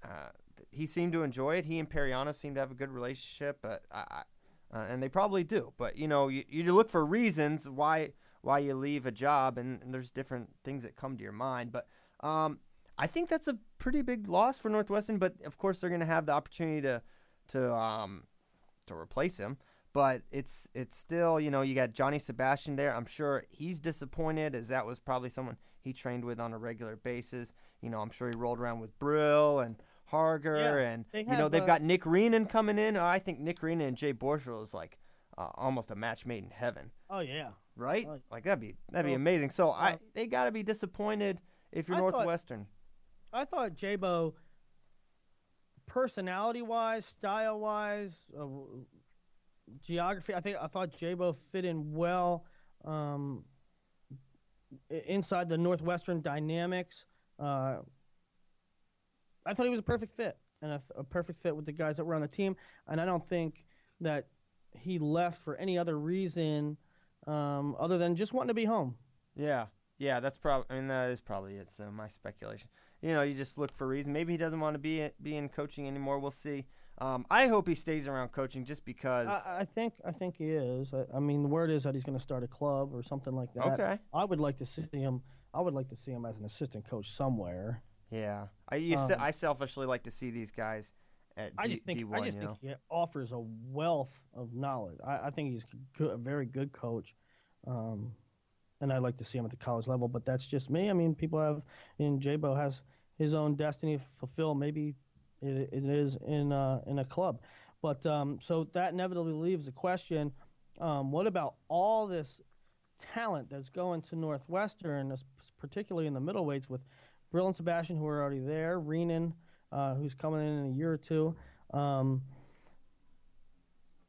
uh, he seemed to enjoy it. He and Pariano seemed to have a good relationship, but I, uh, and they probably do. But you know, you, you look for reasons why why you leave a job, and, and there's different things that come to your mind. But um, I think that's a pretty big loss for Northwestern. But of course, they're going to have the opportunity to to um, to replace him. But it's it's still you know you got Johnny Sebastian there. I'm sure he's disappointed as that was probably someone he trained with on a regular basis. You know I'm sure he rolled around with Brill and Harger Yeah, and you know they've uh, got Nick Reenan coming in. I think Nick Reenan and Jay Borschel is like uh, almost a match made in heaven, Oh yeah. right? Oh, Like that'd be that'd be Well, amazing. So I uh, they got to be disappointed if you're I thought- Northwestern. I thought Jabo, personality wise, style wise, uh, geography. I think I thought Jabo fit in well um, inside the Northwestern dynamics. Uh, I thought he was a perfect fit and a, a perfect fit with the guys that were on the team. And I don't think that he left for any other reason um, other than just wanting to be home. Yeah, yeah, that's probably. I mean, that is probably it. So my speculation. You know, you just look for reason. Maybe he doesn't want to be be in coaching anymore. We'll see. Um, I hope he stays around coaching just because. I, I think I think he is. I, I mean, the word is that he's going to start a club or something like that. Okay. I would like to see him. I would like to see him as an assistant coach somewhere. yeah, I Um, I selfishly like to see these guys at I D- just think D1. I just you know? he offers a wealth of knowledge. I, I think he's good, a very good coach, um, and I'd like to see him at the college level. But that's just me. I mean, people have, and Jabo has his own destiny to fulfill. Maybe it, it is in uh, in a club, but um, so that inevitably leaves the question: um, What about all this talent that's going to Northwestern, particularly in the middleweights with Brill and Sebastian, who are already there, Reenan, uh, who's coming in in a year or two. Um,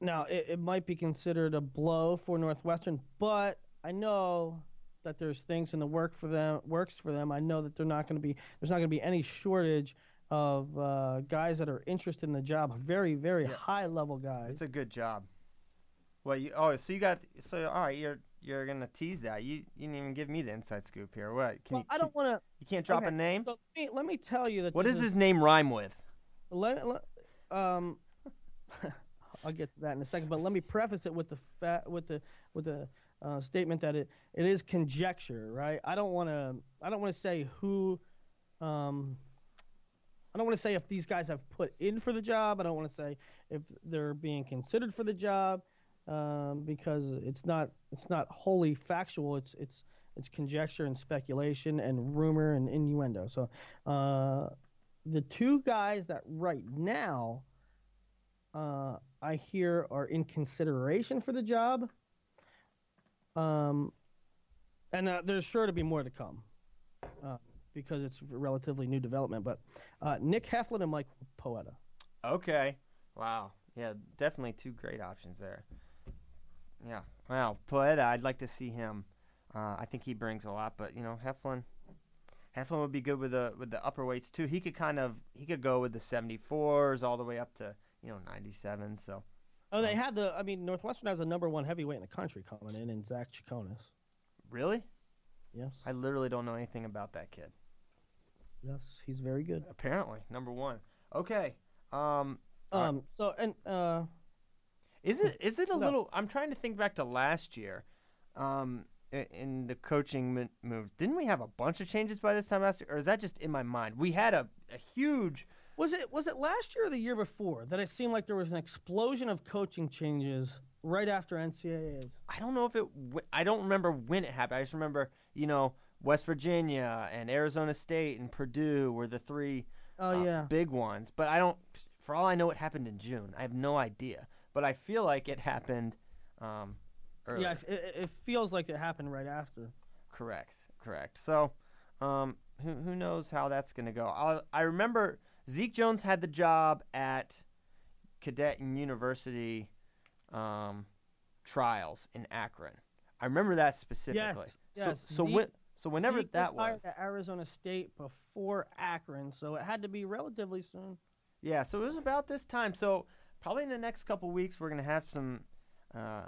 now, it, it might be considered a blow for Northwestern, but I know that there's things in the work for them works for them. I know that they're not going to be there's not going to be any shortage of uh, guys that are interested in the job. Very, very Yeah. high level guys. It's a good job. Well, you oh, so you got so all right. You're you're gonna tease that. You you didn't even give me the inside scoop here. What? Can well, you? I don't want to. You can't drop okay, a name. So let me, let me tell you that. What does his name rhyme with? Let, let, um, I'll get to that in a second, but let me preface it with the fa- with the with the uh, statement that it, it is conjecture, right? I don't want to I don't want to say who, um, I don't want to say if these guys have put in for the job. I don't want to say if they're being considered for the job, um, because it's not it's not wholly factual. It's it's it's conjecture and speculation and rumor and innuendo. So. Uh, the two guys that right now uh, I hear are in consideration for the job, um, and uh, there's sure to be more to come because it's a relatively new development. But uh, Nick Heflin and Mike Poeta. Okay. Wow. Yeah, definitely two great options there. Yeah. Wow. Poeta, I'd like to see him. Uh, I think he brings a lot, but you know, Heflin. Heflin would be good with the with the upper weights too. He could kind of he could go with the 74s all the way up to you know 97. So Oh, they had the. I mean, Northwestern has the number one heavyweight in the country coming in, in Zach Chakonis. really, Yes, I literally don't know anything about that kid. Yes, he's very good. Apparently, number one. Okay. Um. Um. So and uh, Is it is it a No. little? I'm trying to think back to last year, um, in the coaching move. Didn't we have a bunch of changes by this time last year, or is that just in my mind? We had a, a huge. Was it was it last year or the year before that it seemed like there was an explosion of coaching changes right after NCAA's? I don't know if it. I don't remember when it happened. I just remember, you know, West Virginia and Arizona State and Purdue were the three Oh uh, yeah. big ones. But I don't. For all I know, it happened in June. I have no idea. But I feel like it happened. Um, earlier. Yeah, it, it- feels like it happened right after. Correct, correct. So, um, who who knows how that's gonna go? I I remember Zeke Jones had the job at Cadet and University um, trials in Akron. I remember that specifically. yes. So so Zeke- when so whenever Zeke that was, at Arizona State before Akron, so it had to be relatively soon. yeah. So it was about this time. So probably in the next couple weeks we're gonna have some uh,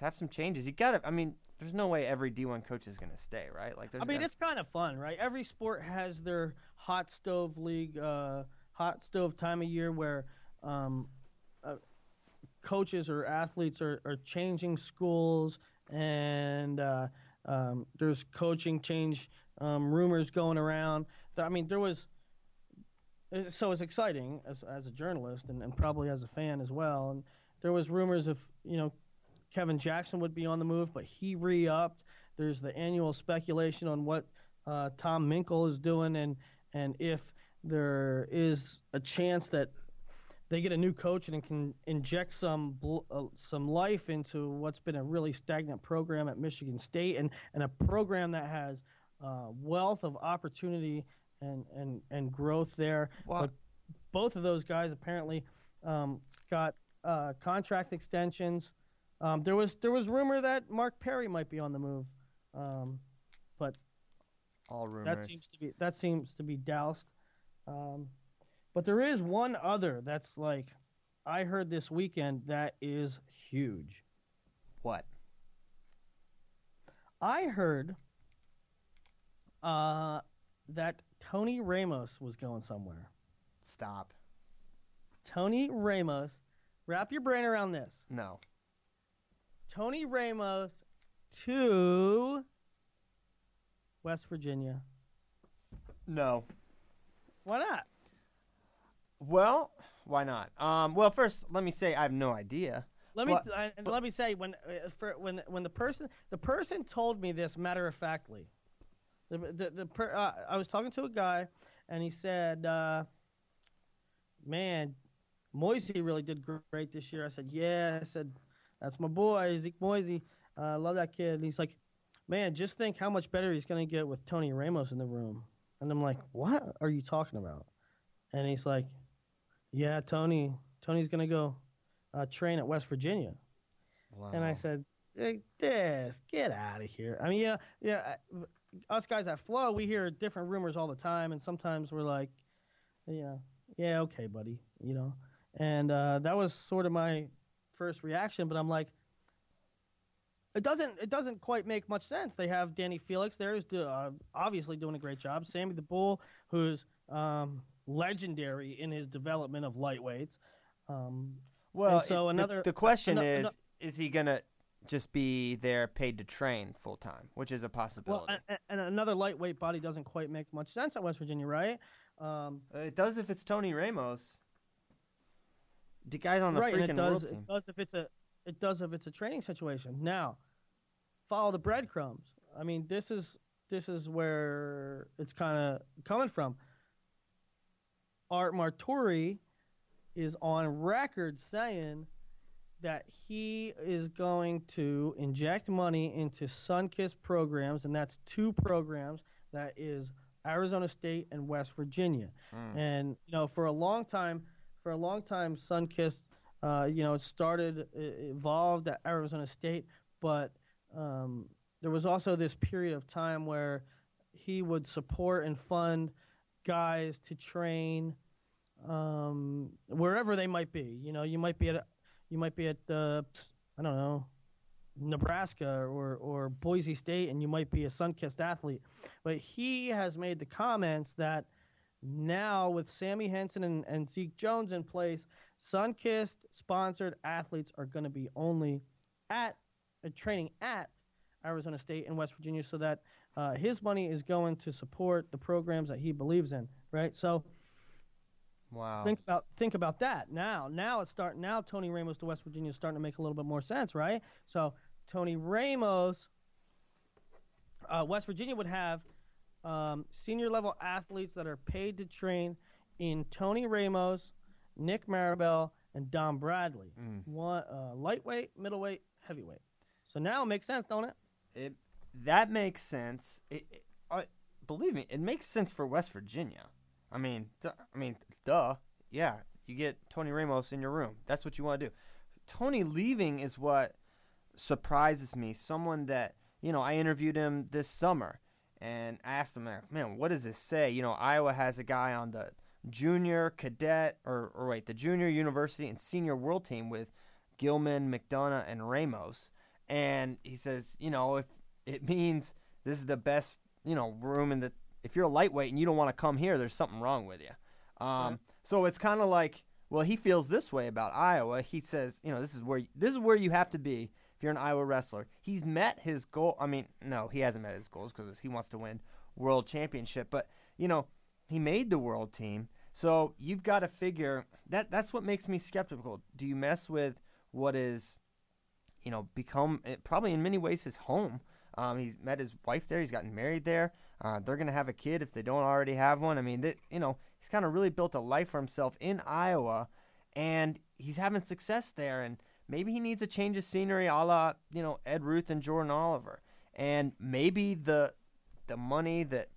have some changes. You gotta. I mean, there's no way every D1 coach is gonna stay, right? Like there's. I mean, gotta- it's kind of fun, right? Every sport has their hot stove league, uh, hot stove time of year where um, uh, coaches or athletes are, are changing schools and uh, um, there's coaching change um, rumors going around. I mean, there was so it's exciting as, as a journalist and, and probably as a fan as well. And there was rumors of you know Kevin Jackson would be on the move, but he re-upped. There's the annual speculation on what uh, Tom Minkel is doing, and and if there is a chance that they get a new coach and can inject some uh, some life into what's been a really stagnant program at Michigan State, and and a program that has uh, wealth of opportunity and and and growth there. But both of those guys apparently um, got uh, contract extensions. Um, there was there was rumor that Mark Perry might be on the move, um, but all rumors. that seems to be that seems to be doused. Um, but there is one other that's like I heard this weekend that is huge. what? I heard uh, that Tony Ramos was going somewhere. Stop. Tony Ramos, wrap your brain around this. No. Tony Ramos to West Virginia. No. Why not? Well, why not? Um, well, first, let me say I have no idea. Let me uh, and let me say when uh, for, when when the person the person told me this matter of factly. The the, the per, uh, I was talking to a guy and he said, uh, "Man, Moisey really did great this year." I said, "Yeah." I said, "That's my boy, Zeke Moisey. Uh, I love that kid." And he's like, "Man, just think how much better he's going to get with Tony Ramos in the room." And I'm like, "What are you talking about?" And he's like, "Yeah, Tony. Tony's going to go uh, train at West Virginia." Wow. And I said, hey, "This, get out of here." I mean, yeah, yeah. Us guys at Flo, we hear different rumors all the time, and sometimes we're like, "Yeah, yeah, okay, buddy," you know. And uh, that was sort of my first reaction, but I'm like, it doesn't, it doesn't quite make much sense. They have Danny Felix there, who's do, uh, obviously doing a great job. Sammy the Bull, who's um, legendary in his development of lightweights. Um, well, so it- the- another- the, question ano- is, is he gonna just be there paid to train full time, which is a Well, possibility. and, and another lightweight body doesn't quite make much sense at West Virginia, right? Um, Uh, it does if it's Tony Ramos. The guy's on the right, freaking it does. world team. It does if it's a. It does if it's a training situation. Now, follow the breadcrumbs. I mean, this is this is where it's kind of coming from. Art Martori is on record saying that he is going to inject money into Sunkist programs, and that's two programs. That is Arizona State and West Virginia. And you know, for a long time, for a long time, Sunkist, uh, you know, it started, it evolved at Arizona State, but um, there was also this period of time where he would support and fund guys to train um, wherever they might be. You know, you might be at, you might be at, uh, I don't know, Nebraska or or Boise State, and you might be a Sunkist athlete. But he has made the comments that now with Sammie Henson and, and Zeke Jones in place, Sunkist sponsored athletes are going to be only at uh, training at Arizona State and West Virginia, so that uh, his money is going to support the programs that he believes in. Right, so Wow. think about think about that now. Now it's starting. Now Tony Ramos to West Virginia is starting to make a little bit more sense, right? So Tony Ramos, uh, West Virginia would have um, senior level athletes that are paid to train in Tony Ramos, Nick Marable, and Dom Bradley. One uh, lightweight, middleweight, heavyweight. So now it makes sense, don't it? It that makes sense. It, it, uh, believe me, it makes sense for West Virginia. I mean, duh, I mean, duh. Yeah, you get Tony Ramos in your room. That's what you want to do. Tony leaving is what surprises me. Someone that you know, I interviewed him this summer and asked him, man, what does this say? You know, Iowa has a guy on the junior cadet or, or wait, the junior university and senior world team with Gilman, McDonough, and Ramos. And he says, you know, if it means this is the best, you know, room in the if you're a lightweight and you don't want to come here, there's something wrong with you. Um, So it's kind of like, well, he feels this way about Iowa. He says, you know, this is where this is where you have to be if you're an Iowa wrestler. He's met his goal. I mean, no, he hasn't met his goals because he wants to win world championship. But you know, he made the world team. So you've got to figure that that's what makes me skeptical. Do you mess with what is, you know, become eh, probably in many ways his home? Um, he's met his wife there. He's gotten married there. Uh, they're gonna have a kid if they don't already have one. I mean, they, you know, he's kind of really built a life for himself in Iowa, and he's having success there. And maybe he needs a change of scenery, a la you know Ed Ruth and Jordan Oliver. And maybe the the money that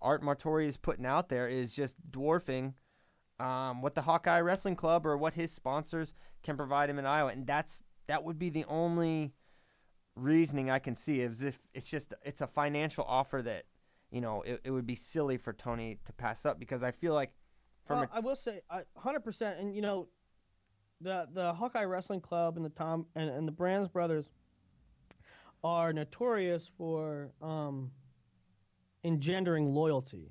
Art Martori is putting out there is just dwarfing um, what the Hawkeye Wrestling Club or what his sponsors can provide him in Iowa, and that's that would be the only reasoning I can see is if it's just it's a financial offer that you know it, it would be silly for Tony to pass up because I feel like from Well, a, I will say, hundred percent, and you know, the the Hawkeye Wrestling Club and the Tom and, and the Brands brothers are notorious for um, engendering loyalty.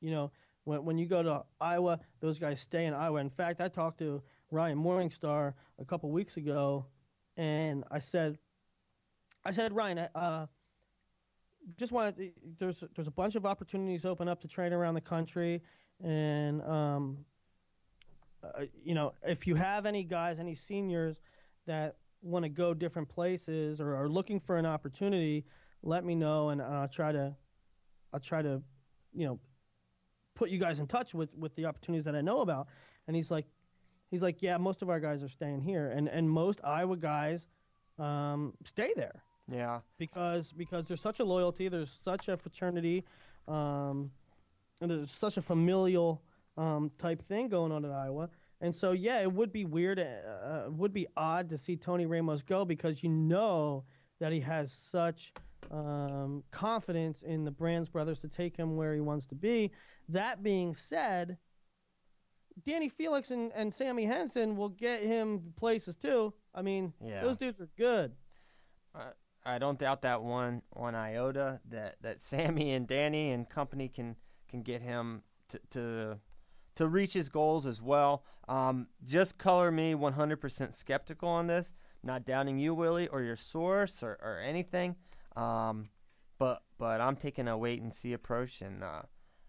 You know, when when you go to Iowa, those guys stay in Iowa. In fact, I talked to Ryan Morningstar a couple weeks ago, and I said, I said, Ryan, uh, just wanted to, there's there's a bunch of opportunities open up to train around the country, and um, uh, you know if you have any guys, any seniors that want to go different places or are looking for an opportunity, let me know, and I'll try to I'll try to you know put you guys in touch with with the opportunities that I know about. And he's like, he's like, yeah, most of our guys are staying here, and and most Iowa guys um, stay there yeah because because there's such a loyalty, there's such a fraternity, um, and there's such a familial um, type thing going on in Iowa. And so, yeah, it would be weird, uh, uh, would be odd to see Tony Ramos go because you know that he has such um, confidence in the Brands brothers to take him where he wants to be. That being said, Danny Felix and, and Sammie Henson will get him places too. I mean, Yeah. those dudes are good. I don't doubt that one one iota that that Sammy and Danny and company can can get him to to, to reach his goals as well. Um, just color me 100% skeptical on this. Not doubting you, Willie, or your source or, or anything. Um, but but I'm taking a wait and see approach and. Uh,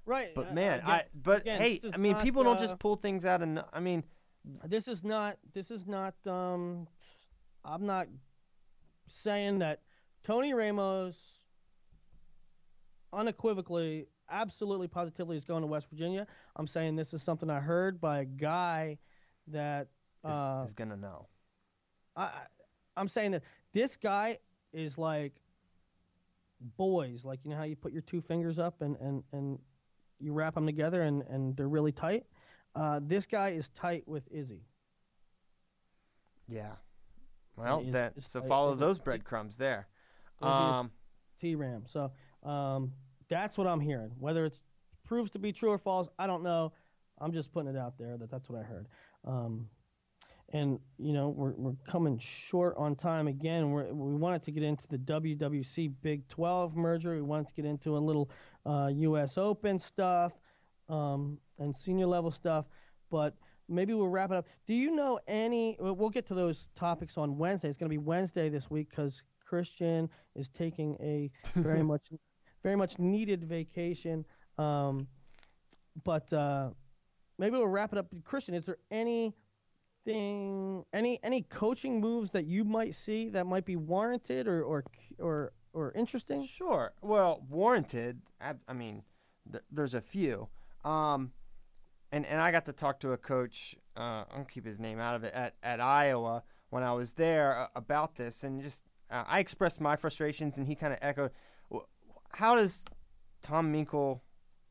Right. but uh, man, again- I but again, hey, I mean, not, people don't uh, just pull things out and I mean, this is not this is not um I'm not saying that Tony Ramos unequivocally absolutely positively is going to West Virginia. I'm saying this is something I heard by a guy that is, uh is gonna know. I I- I'm saying that this guy is like boys, like you know how you put your two fingers up and and and you wrap them together and and they're really tight. Uh, this guy is tight with Izzy. Yeah. Well, is- that so like- follow those breadcrumbs there. Um, T Ram. So um, that's what I'm hearing. Whether it proves to be true or false, I don't know. I'm just putting it out there that that's what I heard. Um, and you know we're we're coming short on time again. We're, we wanted to get into the WWC Big 12 merger. We wanted to get into a little uh, U.S. Open stuff um, and senior level stuff, but maybe we'll wrap it up. Do you know any? We'll we'll get to those topics on Wednesday. It's going to be Wednesday this week because Christian is taking a very much, very much needed vacation. Um, but uh, maybe we'll wrap it up. Christian, is there anything, any any coaching moves that you might see that might be warranted or or or or interesting? Sure. Well, warranted. ab- I mean, th- there's a few. Um, and and I got to talk to a coach. Uh, I'll keep his name out of it at at Iowa when I was there uh, about this, and just uh, I expressed my frustrations, and he kind of echoed. How does Tom Minkel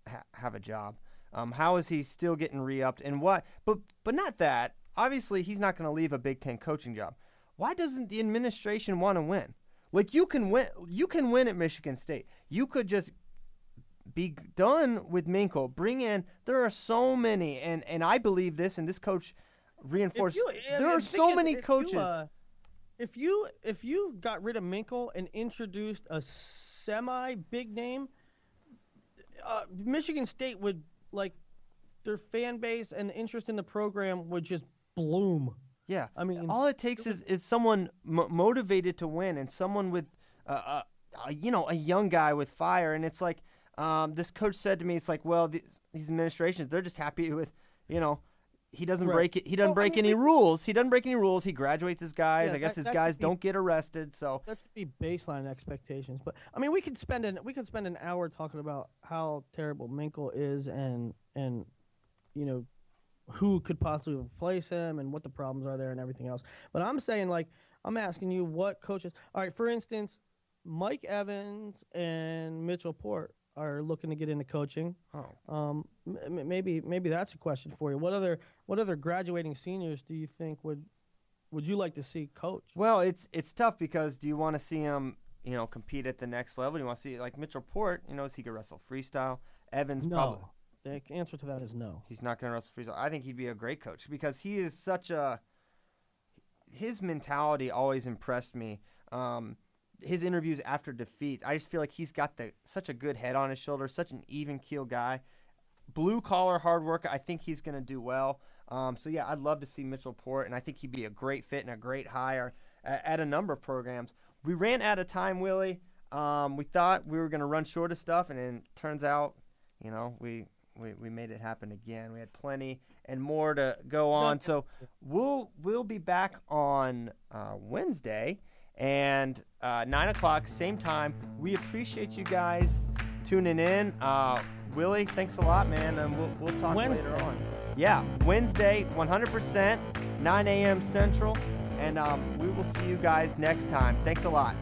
ha- have a job? Um, how is he still getting re-upped, and what? But but not that. Obviously, he's not going to leave a Big Ten coaching job. Why doesn't the administration want to win? Like you can win, you can win at Michigan State. You could just be done with Minkel. Bring in. There are so many, and and I believe this, and this coach reinforced. there are so many coaches. uh, if you if you got rid of Minkel and introduced a semi big name, uh, Michigan State would like their fan base and interest in the program would just bloom. Yeah, I mean, all it takes is, is someone mo- motivated to win and someone with, uh, uh, uh, you know, a young guy with fire. And it's like, um, this coach said to me, it's like, well, these, these administrations, they're just happy with, you know, he doesn't Right. break it. He doesn't Well, I break mean, any we- rules. He doesn't break any rules. He graduates his guys. Yeah, I guess that- his that guys be- don't get arrested. So That should be baseline expectations. But I mean, we could spend an we could spend an hour talking about how terrible Minkel is and and you know who could possibly replace him and what the problems are there and everything else. But I'm saying like I'm asking you what coaches. All right, for instance, Mike Evans and Mitchell Port are looking to get into coaching. oh, Um, m- maybe maybe that's a question for you. What other what other graduating seniors do you think would would you like to see coach? Well, it's it's tough because do you want to see him, you know, compete at the next level? You want to see like Mitchell Port, you know, he could wrestle freestyle. Evans probably No. The answer to that is no. he's not going to wrestle freestyle. I think he'd be a great coach because he is such a his mentality always impressed me. Um, his interviews after defeats, I just feel like he's got the such a good head on his shoulder, such an even keel guy. Blue collar hard worker. I think he's going to do well. Um, so yeah, I'd love to see Mitchell Port, and I think he'd be a great fit and a great hire at, at a number of programs. We ran out of time, Willie. Um, we thought we were going to run short of stuff, and then turns out, you know, we, we we made it happen again. We had plenty and more to go on. So we'll we'll be back on uh, Wednesday and uh, nine o'clock, same time. We appreciate you guys tuning in. Uh, Willie, thanks a lot, man, and we'll we'll talk Wednesday. later on. Yeah, Wednesday, 100%, 9 a.m. Central, and um, we will see you guys next time. Thanks a lot.